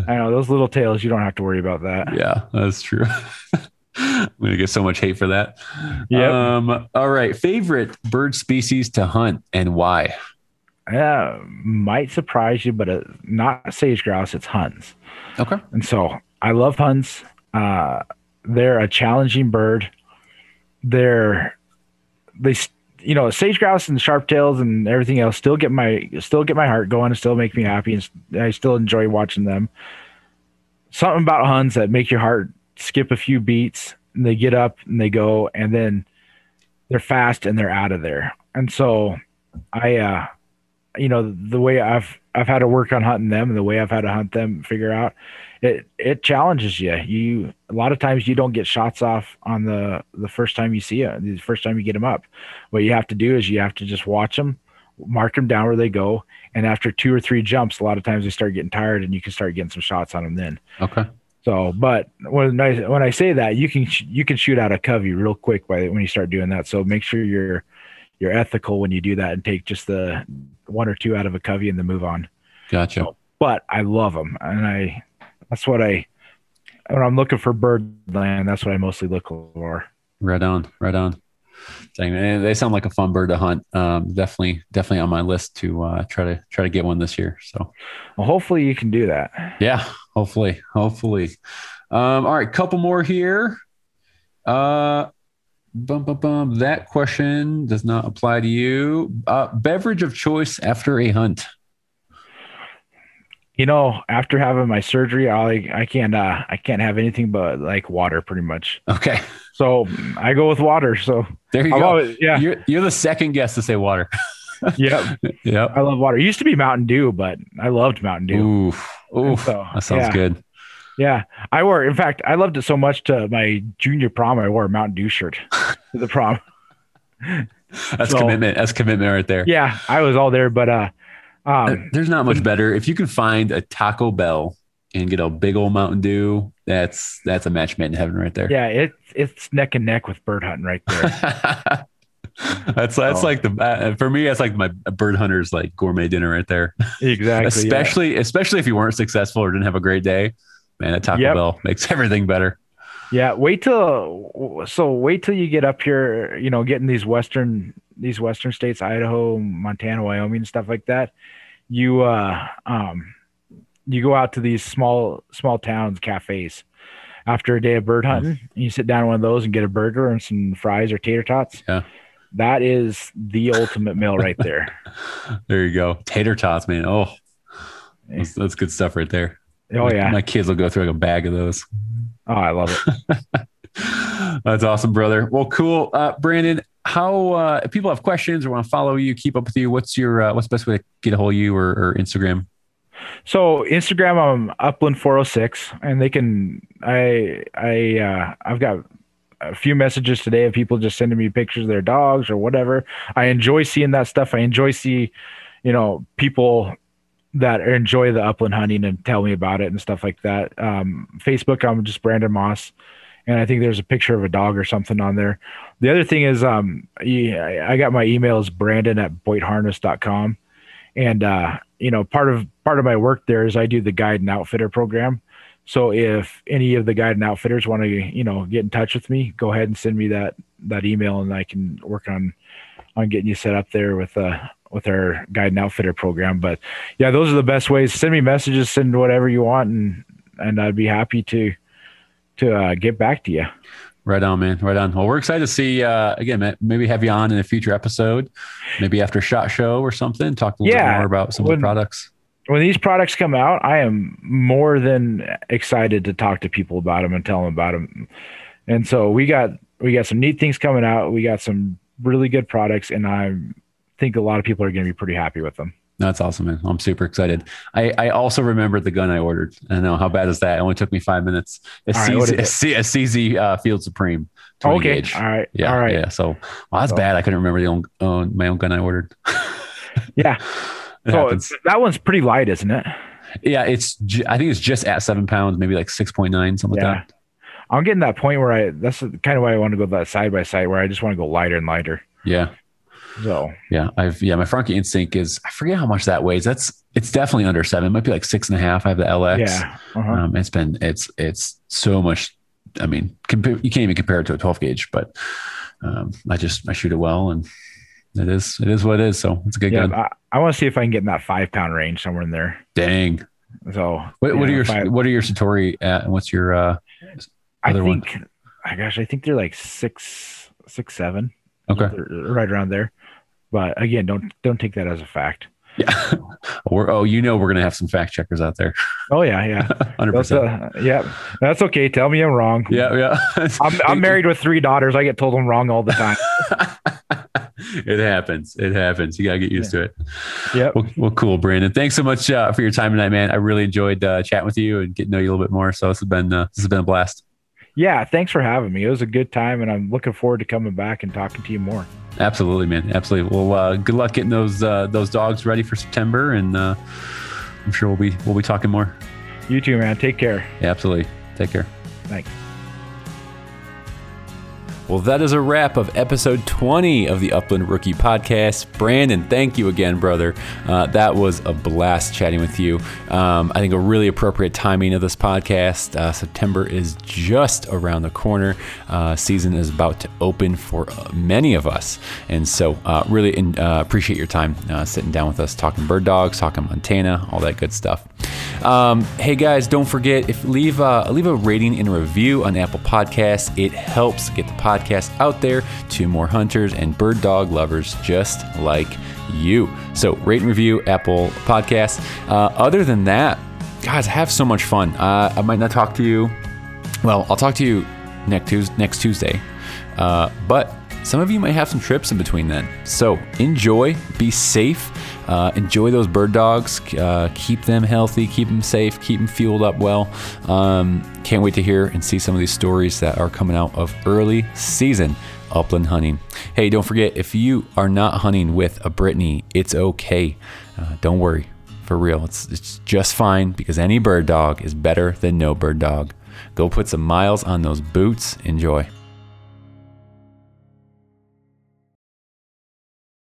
I know those little tails. You don't have to worry about that. Yeah, that's true. *laughs* I'm gonna get so much hate for that. Yep. Um, all right. Favorite bird species to hunt and why? Yeah, might surprise you, but uh, not sage grouse. It's huns. Okay. And so I love huns. Uh, they're a challenging bird. They're they you know sage grouse and sharp tails and everything else still get my still get my heart going and still make me happy and I still enjoy watching them. Something about huns that make your heart skip a few beats and they get up and they go and then they're fast and they're out of there. And so I uh you know the way I've I've had to work on hunting them and the way I've had to hunt them figure out it it challenges you. You a lot of times you don't get shots off on the the first time you see it, the first time you get them up. What you have to do is you have to just watch them, mark them down where they go, and after two or three jumps, a lot of times they start getting tired, and you can start getting some shots on them then. Okay. So, but when I when I say that, you can you can shoot out a covey real quick by when you start doing that. So make sure you're you're ethical when you do that and take just the one or two out of a covey and then move on Gotcha. but I love them, and I that's what I when I'm looking for bird land. That's what I mostly look for. Right on. Right on. Dang, they sound like a fun bird to hunt. Um, definitely, definitely on my list to uh, try to try to get one this year. So Well, hopefully you can do that. yeah, hopefully, hopefully. Um, all right, couple more here. Uh, bum, bum, bum. That question does not apply to you. Uh, beverage of choice after a hunt. You know, after having my surgery, I I can't uh, I can't have anything but like water, pretty much. Okay, So I go with water. So there you I've go. yeah, You're you're the second guest to say water. *laughs* yeah. yep. I love water. It used to be Mountain Dew, but I loved Mountain Dew. Oof. Oof. So, that sounds yeah. good. Yeah, I wore. In fact, I loved it so much to my junior prom. I wore a Mountain Dew shirt to the prom. *laughs* That's So- commitment. That's commitment right there. Yeah, I was all there, but uh, um, There's not much better if you can find a Taco Bell and get a big old Mountain Dew. That's that's a match made in heaven right there. Yeah, it it's neck and neck with bird hunting right there. *laughs* that's that's Oh. like the uh, for me. That's like my bird hunter's like gourmet dinner right there. exactly. *laughs* yeah. especially especially if you weren't successful or didn't have a great day. Man, that Taco Yep. Bell makes *laughs* everything better. Yeah, wait till so wait till you get up here, you know, getting these western these western states, Idaho, Montana, Wyoming, and stuff like that. You uh um you go out to these small small towns cafes after a day of bird hunting and you sit down one of those and get a burger and some fries or tater tots. Yeah. That is the ultimate meal right there. *laughs* There you go. Tater tots, man. Oh, that's, that's good stuff right there. Oh yeah. my kids will go through like a bag of those. Oh, I love it. *laughs* That's awesome, brother. Well, cool. Uh, Brandon, how uh, if people have questions or want to follow you, keep up with you, what's your uh, what's the best way to get a hold of you or, or Instagram? So Instagram, I'm Upland 406, and they can. I I uh, I've got a few messages today of people just sending me pictures of their dogs or whatever. I enjoy seeing that stuff. I enjoy see, you know, people that enjoy the upland hunting and tell me about it and stuff like that. Um, Facebook, I'm just Brandon Moss, and I think there's a picture of a dog or something on there. The other thing is, um, yeah, I got my emails Brandon at boytharness.com and uh, you know part of part of my work there is I do the guide and outfitter program. So if any of the guide and outfitters want to you know get in touch with me, go ahead and send me that that email, and I can work on on getting you set up there with uh with our guide and outfitter program. But yeah, those are the best ways. Send me messages, send whatever you want, and and I'd be happy to to uh, get back to you. Right on, man. Right on. Well, we're excited to see uh, again. ma- Maybe have you on in a future episode, maybe after Shot Show or something. Talk a little Yeah. bit more about some of the products. when these products come out, I am more than excited to talk to people about them and tell them about them. And so we got we got some neat things coming out. We got some really good products, and I'm think a lot of people are going to be pretty happy with them. That's awesome, man. I'm super excited. I, I also remembered the gun I ordered. I know how bad is that? It only took me five minutes. A, right, CZ, a, C, a CZ uh, Field Supreme. 20 okay. gauge. All right. Yeah. All right. Yeah. So well, that's So- bad. I couldn't remember the own, own my own gun I ordered. *laughs* Yeah. So happens. that one's pretty light, isn't it? Yeah, it's. I think it's just at seven pounds, maybe like six point nine, something Yeah. like that. I'm getting that point where I, that's kind of why I want to go that side by side where I just want to go lighter and lighter. Yeah, So, yeah. I've yeah. My Franchi Instinct is. I forget how much that weighs. That's. It's definitely under seven. It might be like six and a half. I have the LX. yeah. Uh-huh. Um, it's been. It's it's so much. I mean, you can't even compare it to a twelve gauge, but um, I just I shoot it well, and it is it is what it is. So it's a good yeah. gun. I, I want to see if I can get in that five pound range somewhere in there. Dang. So, What, what are your five- what are your Citori at, and what's your uh? I other one? think, I gosh, I think they're like six, six, seven. Okay. They're right around there. But again, don't don't take that as a fact. Yeah. *laughs* we're, oh, you know, we're gonna have some fact checkers out there. Oh yeah, yeah. *laughs* Hundred That's, percent. uh, yeah, that's okay. Tell me I'm wrong. Yeah, yeah. *laughs* I'm, I'm married with three daughters. I get told I'm wrong all the time. it happens. It happens. You gotta get used to it. Yeah. Well, well, cool, Brandon. Thanks so much uh, for your time tonight, man. I really enjoyed uh, chatting with you and getting to know you a little bit more. So this has been uh, this has been a blast. Yeah. Thanks for having me. It was a good time, and I'm looking forward to coming back and talking to you more. Absolutely, man. Absolutely. Well, uh, good luck getting those uh, those dogs ready for September, and uh, I'm sure we'll be we'll be talking more. You too, man. Take care. Yeah, absolutely. Take care. Thanks. Well, that is a wrap of episode 20 of the Upland Rookie Podcast. Brandon, thank you again, brother. Uh, that was a blast chatting with you. Um, I think a really appropriate timing of this podcast. Uh, September is just around the corner. Uh, season is about to open for uh, many of us. And so, uh, really in, uh, appreciate your time sitting down with us, talking bird dogs, talking Montana, all that good stuff. Um, hey guys, don't forget if leave leave a rating and a review on Apple Podcasts. It helps get the podcast out there to more hunters and bird dog lovers just like you. So rate and review Apple Podcasts. Uh, other than that, guys, have so much fun. Uh, I might not talk to you. Well, I'll talk to you next Tuesday. Next Tuesday, uh, but some of you might have some trips in between then. So enjoy, be safe, uh, enjoy those bird dogs, uh, keep them healthy, keep them safe, keep them fueled up well. Um, can't wait to hear and see some of these stories that are coming out of early season upland hunting. Hey, don't forget if you are not hunting with a Brittany, it's okay. Uh, don't worry, for real. It's it's just fine because any bird dog is better than no bird dog. Go put some miles on those boots. Enjoy.